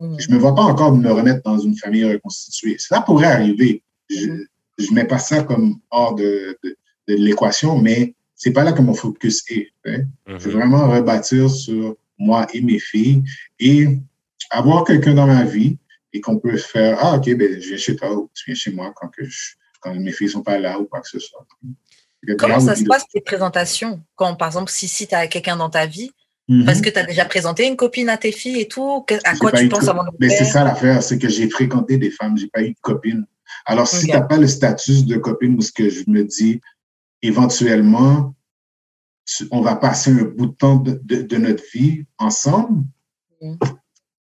Speaker 2: Mhm.
Speaker 1: Je me vois pas encore me remettre dans une famille reconstituée. Ça pourrait arriver. Je
Speaker 2: Mhm.
Speaker 1: je mets pas ça comme hors de, de, de l'équation, mais c'est pas là que mon focus est. hein. Je veux vraiment rebâtir sur moi et mes filles et avoir quelqu'un dans ma vie et qu'on peut faire Ah, OK, ben, je viens chez toi ou tu viens chez moi quand, que je, quand mes filles ne sont pas là ou quoi que ce soit.
Speaker 2: Comment ça se passe, tes présentations? Quand, par exemple, si, si tu as quelqu'un dans ta vie,
Speaker 1: Mhm.
Speaker 2: parce que tu as déjà présenté une copine à tes filles et tout, à quoi tu penses avant de le
Speaker 1: Mais c'est
Speaker 2: faire
Speaker 1: ça l'affaire, c'est que j'ai fréquenté des femmes, j'ai pas eu de copine. Alors, si tu n'as pas le statut de copine, ou ce que je me dis, éventuellement, tu- on va passer un bout de temps de, de- de notre vie ensemble,
Speaker 2: Mhm.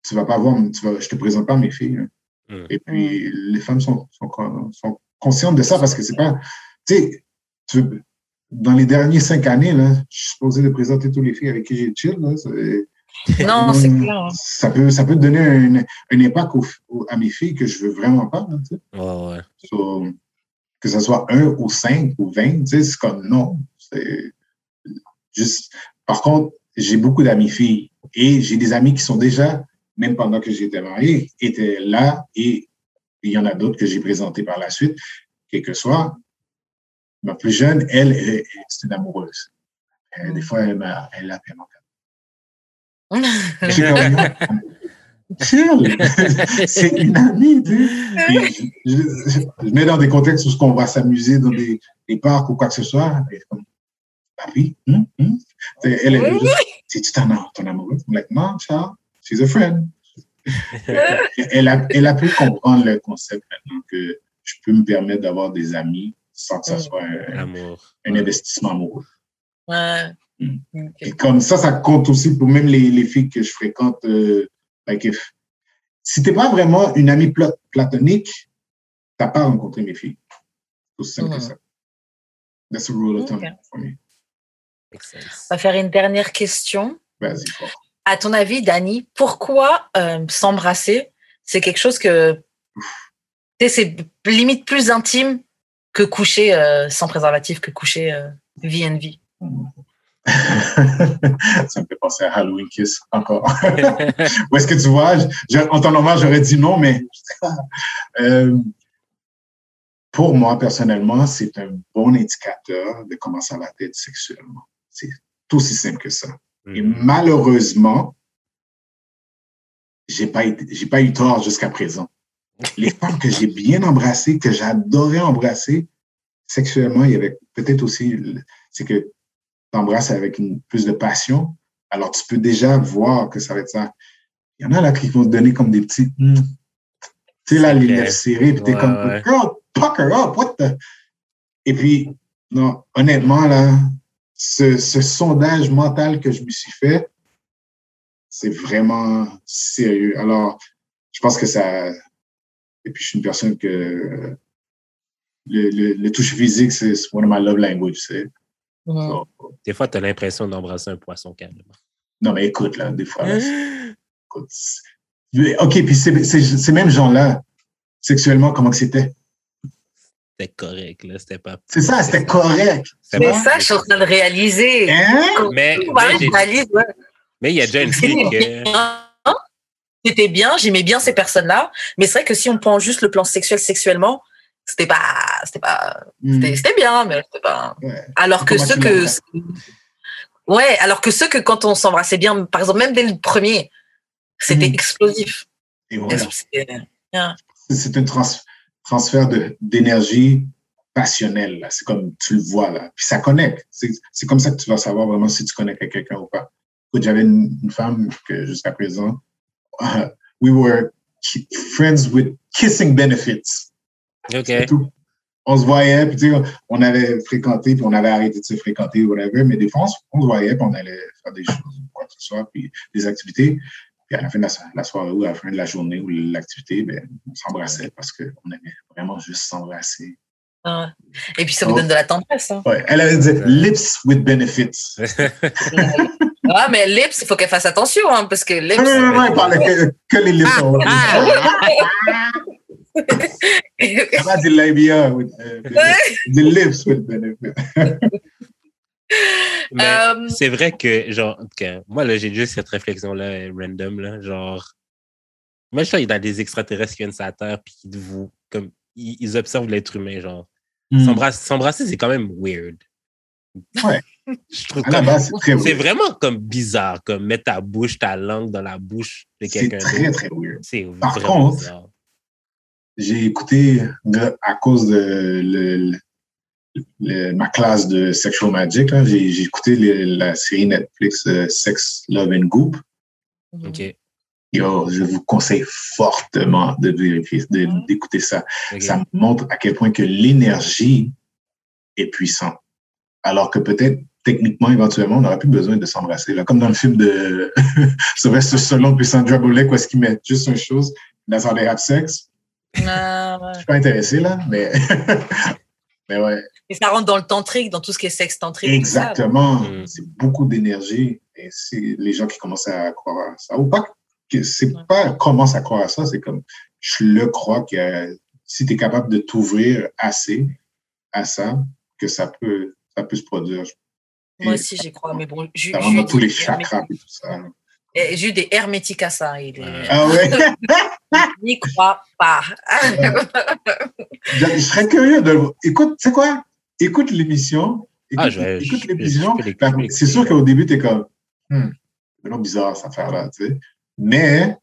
Speaker 1: tu vas pas voir, tu vas, je te présente pas mes filles. hein.
Speaker 3: Mhm.
Speaker 1: Et puis, les femmes sont, sont, sont conscientes de ça parce que c'est pas, tu sais, tu- dans les dernières cinq années, là, je suis supposé de présenter toutes les filles avec qui j'ai chill, là,
Speaker 2: Non, c'est clair. hein.
Speaker 1: Ça peut, ça peut donner un, un impact au- au- à mes filles que je veux vraiment pas. là, sais.
Speaker 3: Ouais, ouais.
Speaker 1: So, que ce soit un ou cinq ou vingt, tu sais, c'est comme non. C'est juste. Par contre, j'ai beaucoup d'amis filles et j'ai des amis qui sont déjà, même pendant que j'étais marié, étaient là et il y en a d'autres que j'ai présentés par la suite. Quel que soit, ma plus jeune, elle, c'est une amoureuse. Euh, Des fois, elle m'a, elle a fait mon je suis comme, chill. c'est une amie, tu sais. Puis Je, je, je mets dans des contextes où on va s'amuser dans des, des parcs ou quoi que ce soit. Elle est comme, papi, hum, hum. Elle est
Speaker 2: Oui.
Speaker 1: juste, am- ton amoureuse? I'm like, non, child, she's a friend. elle, a, elle a pu comprendre le concept maintenant que je peux me permettre d'avoir des amis sans que ça
Speaker 2: Mm.
Speaker 1: soit un, investissement amoureux.
Speaker 2: Ouais.
Speaker 1: Mm. Et comme ça, ça compte aussi pour même les, les filles que je fréquente. Euh, like if- si t'es pas vraiment une amie pla- platonique, t'as pas rencontré mes filles. C'est aussi simple que
Speaker 2: Mhm.
Speaker 1: ça. That's a rule of thumb for me.
Speaker 2: On va faire une dernière question.
Speaker 1: Vas-y.
Speaker 2: À ton avis, Dani, pourquoi euh, s'embrasser, c'est quelque chose que tu sais, c'est limite plus intime que coucher euh, sans préservatif, que coucher euh, VNV.
Speaker 1: ça me fait penser à Halloween Kiss encore. Où est-ce que tu vois? je- en temps normal, j'aurais dit non, mais euh, pour moi, personnellement, c'est un bon indicateur de comment ça va être sexuellement. C'est aussi simple que ça. Et
Speaker 3: Mhm.
Speaker 1: malheureusement, j'ai pas été- j'ai pas eu tort jusqu'à présent. Les femmes que j'ai bien embrassées, que j'adorais embrasser, sexuellement, il y avait peut-être aussi, c'est que tu embrasses avec une, plus de passion, alors tu peux déjà voir que ça va être ça. Il y en a là qui vont te donner comme des petits, hmm. tu sais, là, les lèvres serrées, puis t'es
Speaker 3: Ouais,
Speaker 1: comme,
Speaker 3: ouais.
Speaker 1: girl, pucker up, what the? Et puis, non, honnêtement, là, ce, ce sondage mental que je me suis fait, c'est vraiment sérieux. Alors, je pense que ça. Et puis, je suis une personne que le, le, le touche physique, c'est one of my love language. tu sais.
Speaker 2: Mhm.
Speaker 1: So,
Speaker 3: Des fois, tu as l'impression d'embrasser un poisson carrément.
Speaker 1: non, mais écoute, là, des fois, là, c'est- écoute, c'est- OK, puis c'est- c'est- ces mêmes gens-là, sexuellement, comment que c'était?
Speaker 3: C'était correct, là. C'était pas.
Speaker 1: C'est ça, c'était correct.
Speaker 3: Pas-
Speaker 2: ça, je suis en train de réaliser.
Speaker 1: Hein?
Speaker 3: Mais, mais mais il y a déjà une fille que.
Speaker 2: C'était bien, j'aimais bien ces personnes-là, mais c'est vrai que si on prend juste le plan sexuel sexuellement, c'était pas, c'était pas, c'était c'était bien, mais c'était pas.
Speaker 1: Ouais.
Speaker 2: Alors que ceux que, ouais, alors que ceux que quand on s'embrassait bien, par exemple même dès le premier, c'était
Speaker 1: Mhm.
Speaker 2: explosif.
Speaker 1: Et voilà. C'est un trans- transfert d'énergie passionnelle. C'est comme tu le vois là. Puis ça connecte. C'est comme ça que tu vas savoir vraiment si tu connectes avec quelqu'un ou pas. J'avais une, une femme que jusqu'à présent, uh, we were friends with kissing benefits.
Speaker 3: OK.
Speaker 1: C'est tout. On se voyait, puis tu sais, on avait fréquenté, puis on avait arrêté de se fréquenter, whatever, mais des fois, on se, voyait, puis on allait faire des choses, ou quoi que ce soit, puis des activités. Puis à la fin de la, so- la soirée ou à la fin de la journée ou l'activité, ben, on s'embrassait parce qu'on aimait vraiment juste s'embrasser.
Speaker 2: Ah. Et puis ça vous
Speaker 1: Oh.
Speaker 2: donne de la tendresse. Hein.
Speaker 1: Ouais, elle avait dit lips with benefits.
Speaker 2: ah, mais lips, il faut qu'elle fasse attention, hein, parce que lips.
Speaker 1: Non, non, non, non, elle parlait que, que les lips. sont- Elle m'a dit labia with euh, benefits. The lips with benefits.
Speaker 3: Mais
Speaker 2: Euh,
Speaker 3: c'est vrai que, genre, que moi, là, j'ai juste cette réflexion-là, euh, random, là, genre, moi, je sais, il y a des extraterrestres qui viennent sur la Terre, puis qui vous, comme, ils, ils observent l'être humain, genre. S'embrasser, s'embrasser, c'est quand même weird.
Speaker 1: Ouais.
Speaker 3: Je trouve
Speaker 1: c'est très
Speaker 3: c'est vraiment comme bizarre, comme mettre ta bouche, ta langue dans la bouche de
Speaker 1: C'est
Speaker 3: quelqu'un
Speaker 1: très,
Speaker 3: d'autre.
Speaker 1: très weird.
Speaker 3: C'est
Speaker 1: Par
Speaker 3: vraiment
Speaker 1: contre,
Speaker 3: bizarre.
Speaker 1: J'ai écouté, de- à cause de le- le- le- ma classe de Sexual Magic, là, j'ai j'ai écouté le- la série Netflix euh, Sex, Love and Goop.
Speaker 2: Mhm.
Speaker 3: OK.
Speaker 1: Yo, je vous conseille fortement de vérifier, de- d'écouter ça. Ça montre à quel point que l'énergie est puissante. Alors que peut-être, techniquement, éventuellement, on n'aurait plus besoin de s'embrasser. Comme dans le film de Sylvester Stallone puis Sandra Bullock, où est-ce qu'ils mettent juste une chose, that's how they have sex.
Speaker 2: Ah, ouais.
Speaker 1: Je suis pas intéressé, là, mais... mais ouais,
Speaker 2: Et ça rentre dans le tantrique, dans tout ce qui est sexe tantrique.
Speaker 1: exactement.
Speaker 3: Mm.
Speaker 1: C'est beaucoup d'énergie. Et c'est les gens qui commencent à croire à ça. Ou pas que c'est
Speaker 2: Ouais.
Speaker 1: pas commence à croire à ça, c'est comme je le crois que si tu es capable de t'ouvrir assez à ça, que ça peut, ça peut se produire.
Speaker 2: Moi aussi, j'y crois. Mais bon,
Speaker 1: Ça
Speaker 2: Jude,
Speaker 1: tous les chakras et tout ça.
Speaker 2: eh, Jude est hermétique à ça. Il est-.
Speaker 1: Ah ouais?
Speaker 2: n'y croit pas.
Speaker 1: je, je serais curieux de le Écoute, c'est quoi? Écoute l'émission. Écoute,
Speaker 3: Ah, je
Speaker 1: écoute l'émission. C'est sûr qu'au début, tu es comme, hmm, c'est vraiment bizarre cette affaire-là, tu sais. Mais,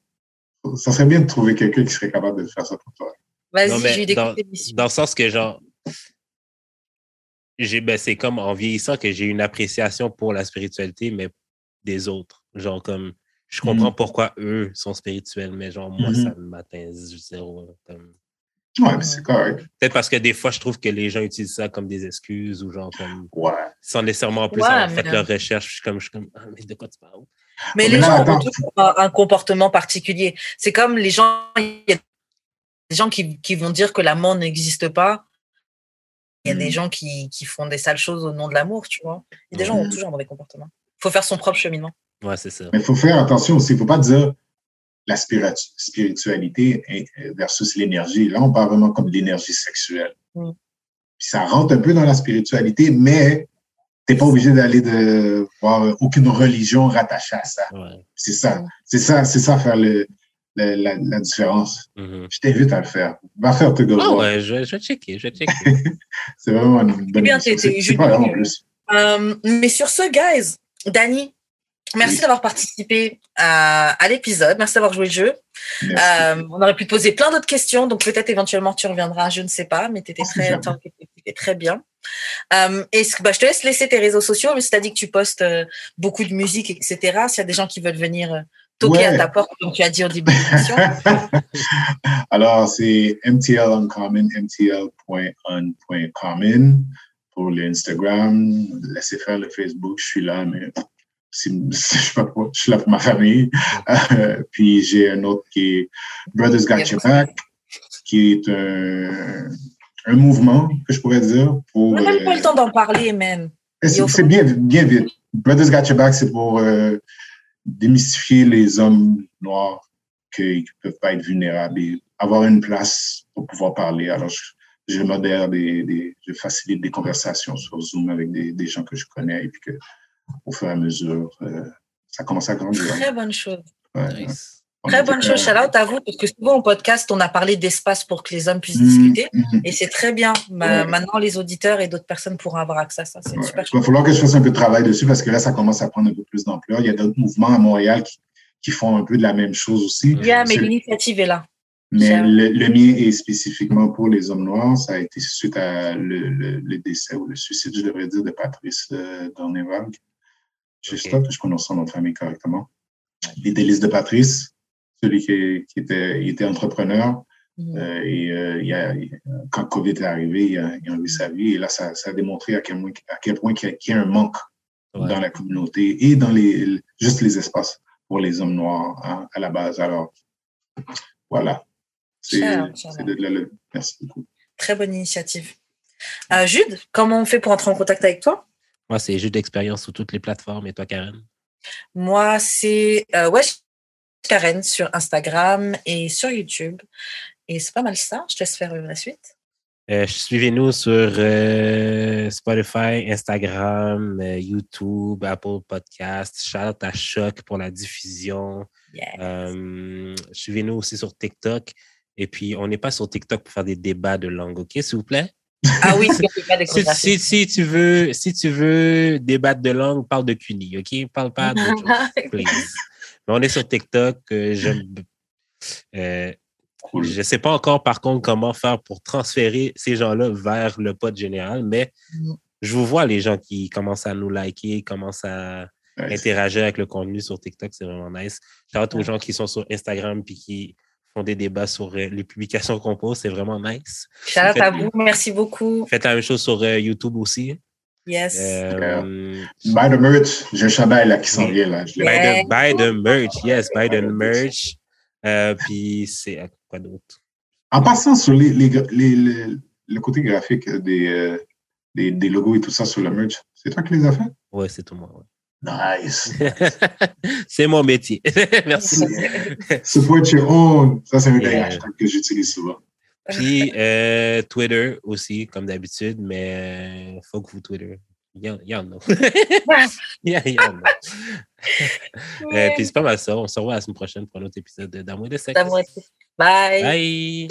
Speaker 1: ça serait bien de trouver quelqu'un qui serait capable de faire ça pour toi.
Speaker 2: Vas-y, Jude,
Speaker 3: dans-
Speaker 2: écoute l'émission.
Speaker 3: Dans le sens que, genre, ben, c'est comme en vieillissant que j'ai une appréciation pour la spiritualité, mais des autres. Genre, comme, je comprends pourquoi eux sont spirituels, mais genre, moi,
Speaker 1: Mhm.
Speaker 3: ça m'atteint zéro. Comme...
Speaker 1: Ouais, mais c'est correct.
Speaker 3: Peut-être parce que des fois, je trouve que les gens utilisent ça comme des excuses ou genre, comme,
Speaker 1: Ouais.
Speaker 3: sans nécessairement en plus
Speaker 2: Ouais,
Speaker 3: avoir fait leur recherche. Je suis comme, je suis comme, ah, mais de quoi tu parles?
Speaker 2: Mais
Speaker 1: Mais
Speaker 2: les
Speaker 1: là,
Speaker 2: gens
Speaker 1: attends.
Speaker 2: ont tous un, un comportement particulier. C'est comme les gens, il y a des gens qui, qui vont dire que l'amour n'existe pas. Il y a des gens qui, qui font des sales choses au nom de l'amour, tu vois. Et des gens ont
Speaker 1: Mhm.
Speaker 2: toujours un mauvais comportement. Il faut faire son propre cheminement.
Speaker 3: Ouais, c'est ça.
Speaker 1: Mais il faut faire attention aussi. Il ne faut pas dire la spiritu- spiritualité est- versus l'énergie. Là, on parle vraiment comme de l'énergie sexuelle.
Speaker 2: Mm.
Speaker 1: Puis ça rentre un peu dans la spiritualité, mais tu n'es pas obligé d'aller de voir aucune religion rattachée à ça.
Speaker 3: Ouais.
Speaker 1: C'est ça.
Speaker 2: Mm.
Speaker 1: C'est ça, c'est ça faire le, le- la, la différence.
Speaker 3: Mhm.
Speaker 1: Je t'invite à le faire. Va faire tes
Speaker 3: Ah
Speaker 1: devoirs.
Speaker 3: ouais, je, vais- je vais checker, je vais checker.
Speaker 1: C'est vraiment une bonne
Speaker 2: bien,
Speaker 1: émission.
Speaker 2: t'es-
Speaker 1: C'est pas plus.
Speaker 2: Euh, mais sur ce, guys, Dani, merci
Speaker 1: Oui.
Speaker 2: d'avoir participé à, à l'épisode. Merci d'avoir joué le jeu. Euh, on aurait pu te poser plein d'autres questions, donc peut-être éventuellement tu reviendras, je ne sais pas, mais tu étais
Speaker 1: Oh,
Speaker 2: très, t'étais très bien. Euh, est-ce que, bah, je te laisse laisser tes réseaux sociaux, mais si tu as dit que tu postes euh, beaucoup de musique, etc., s'il y a des gens qui veulent venir euh, toquer
Speaker 1: Ouais.
Speaker 2: à ta porte, comme tu as dit au début de l'émission,
Speaker 1: Alors, c'est MTL Uncommon, mtl.un.common pour l'Instagram. Laissez faire le Facebook, je suis là, mais je suis là pour ma famille. Euh, puis j'ai un autre qui est Brothers Got Your Back, qui est un, un mouvement, que je pourrais dire, pour...
Speaker 2: on n'a même pas
Speaker 1: euh,
Speaker 2: le temps d'en parler, même.
Speaker 1: c'est c'est bien, bien vite. Brothers Got Your Back, c'est pour euh, démystifier les hommes noirs qui ne peuvent pas être vulnérables et avoir une place pour pouvoir parler. Alors, je, je modère des, des- je facilite des conversations sur Zoom avec des, des gens que je connais et puis que, au fur et à mesure, euh, ça commence à grandir.
Speaker 2: Très bonne chose.
Speaker 1: Ouais.
Speaker 3: Nice.
Speaker 2: Très bonne chose.
Speaker 1: euh,
Speaker 2: out à vous, parce que souvent au podcast, on a parlé d'espace pour que les hommes puissent
Speaker 1: mm,
Speaker 2: discuter.
Speaker 1: mm,
Speaker 2: Et c'est très bien.
Speaker 1: Ouais.
Speaker 2: Maintenant, les auditeurs et d'autres personnes pourront avoir accès à ça. C'est
Speaker 1: Ouais.
Speaker 2: super
Speaker 1: Il va falloir que je fasse un peu de travail dessus parce que là, ça commence à prendre un peu plus d'ampleur. Il y a d'autres mouvements à Montréal qui, qui font un peu de la même chose aussi.
Speaker 2: Yeah, mais
Speaker 1: C'est-
Speaker 2: l'initiative est là.
Speaker 1: Mais le, le mien est spécifiquement pour les hommes noirs. Ça a été suite à le, le, le décès ou le suicide, je devrais dire, de Patrice euh, Dorneval. J'espère que je prononce son nom de famille correctement. Les délices de Patrice, celui qui, qui était, il était entrepreneur.
Speaker 2: Mhm.
Speaker 1: euh, et euh, il a, il- quand COVID est arrivé, il a, il a enlevé sa vie. Et là, ça, ça a démontré à quel point, à quel point qu'il y, a- qu'il y a un manque
Speaker 3: Ouais.
Speaker 1: dans la communauté et dans les juste les espaces pour les hommes noirs hein, à la base. Alors, voilà. C'est de. Merci beaucoup.
Speaker 2: Très bonne initiative. Euh, Jude, comment on fait pour entrer en contact avec toi?
Speaker 3: Moi, c'est jeu d'expérience sur toutes les plateformes. Et toi, Karen?
Speaker 2: Moi, c'est euh, ouais, Karen sur Instagram et sur YouTube. Et c'est pas mal ça. Je te laisse faire la suite.
Speaker 3: Euh, Suivez-nous sur euh, Spotify, Instagram, euh, YouTube, Apple Podcast. Shout out à Choc pour la diffusion.
Speaker 2: Yes.
Speaker 3: Suivez-nous aussi sur TikTok. Et puis, on n'est pas sur TikTok pour faire des débats de langue, OK, s'il vous plaît?
Speaker 2: Ah oui, si
Speaker 3: si, si tu veux, si tu veux débattre de langue, parle de CUNY, OK? Parle pas d'autre chose, please. Mais on est sur TikTok. euh, j'aime- euh,
Speaker 1: Cool.
Speaker 3: je ne sais pas encore, par contre, comment faire pour transférer ces gens-là vers le pod général, mais
Speaker 2: Mm.
Speaker 3: je vous vois les gens qui commencent à nous liker, commencent à interagir avec le contenu sur TikTok, c'est vraiment nice. Shout aux gens qui sont sur Instagram puis qui font des débats sur euh, les publications qu'on pose, c'est vraiment nice.
Speaker 2: Shout out à vous, merci beaucoup.
Speaker 3: Faites la même chose sur euh, YouTube aussi.
Speaker 2: Yes.
Speaker 3: Euh,
Speaker 1: Buy the merch, j'ai un chandail là qui s'en vient là. Je
Speaker 2: Yeah.
Speaker 3: buy, the, buy the merch, yes, buy the merch. Euh, puis c'est euh, quoi d'autre?
Speaker 1: En passant sur les, les, les- les- le côté graphique des, euh, des, des logos et tout ça sur le merch, c'est toi qui les as fait?
Speaker 3: Ouais, c'est tout moi. ouais.
Speaker 1: Nice.
Speaker 3: c'est mon métier. Merci.
Speaker 1: Support your own. Ça, c'est un des
Speaker 3: Yeah.
Speaker 1: hashtags que j'utilise souvent.
Speaker 3: Puis euh, Twitter aussi, comme d'habitude, mais faut que vous Twitter. Il y en, a. il y en- il y en a. Euh, puis c'est pas mal ça. On se revoit la semaine prochaine pour un autre épisode d'Amour et de sexe.
Speaker 2: De- Bye.
Speaker 3: Bye.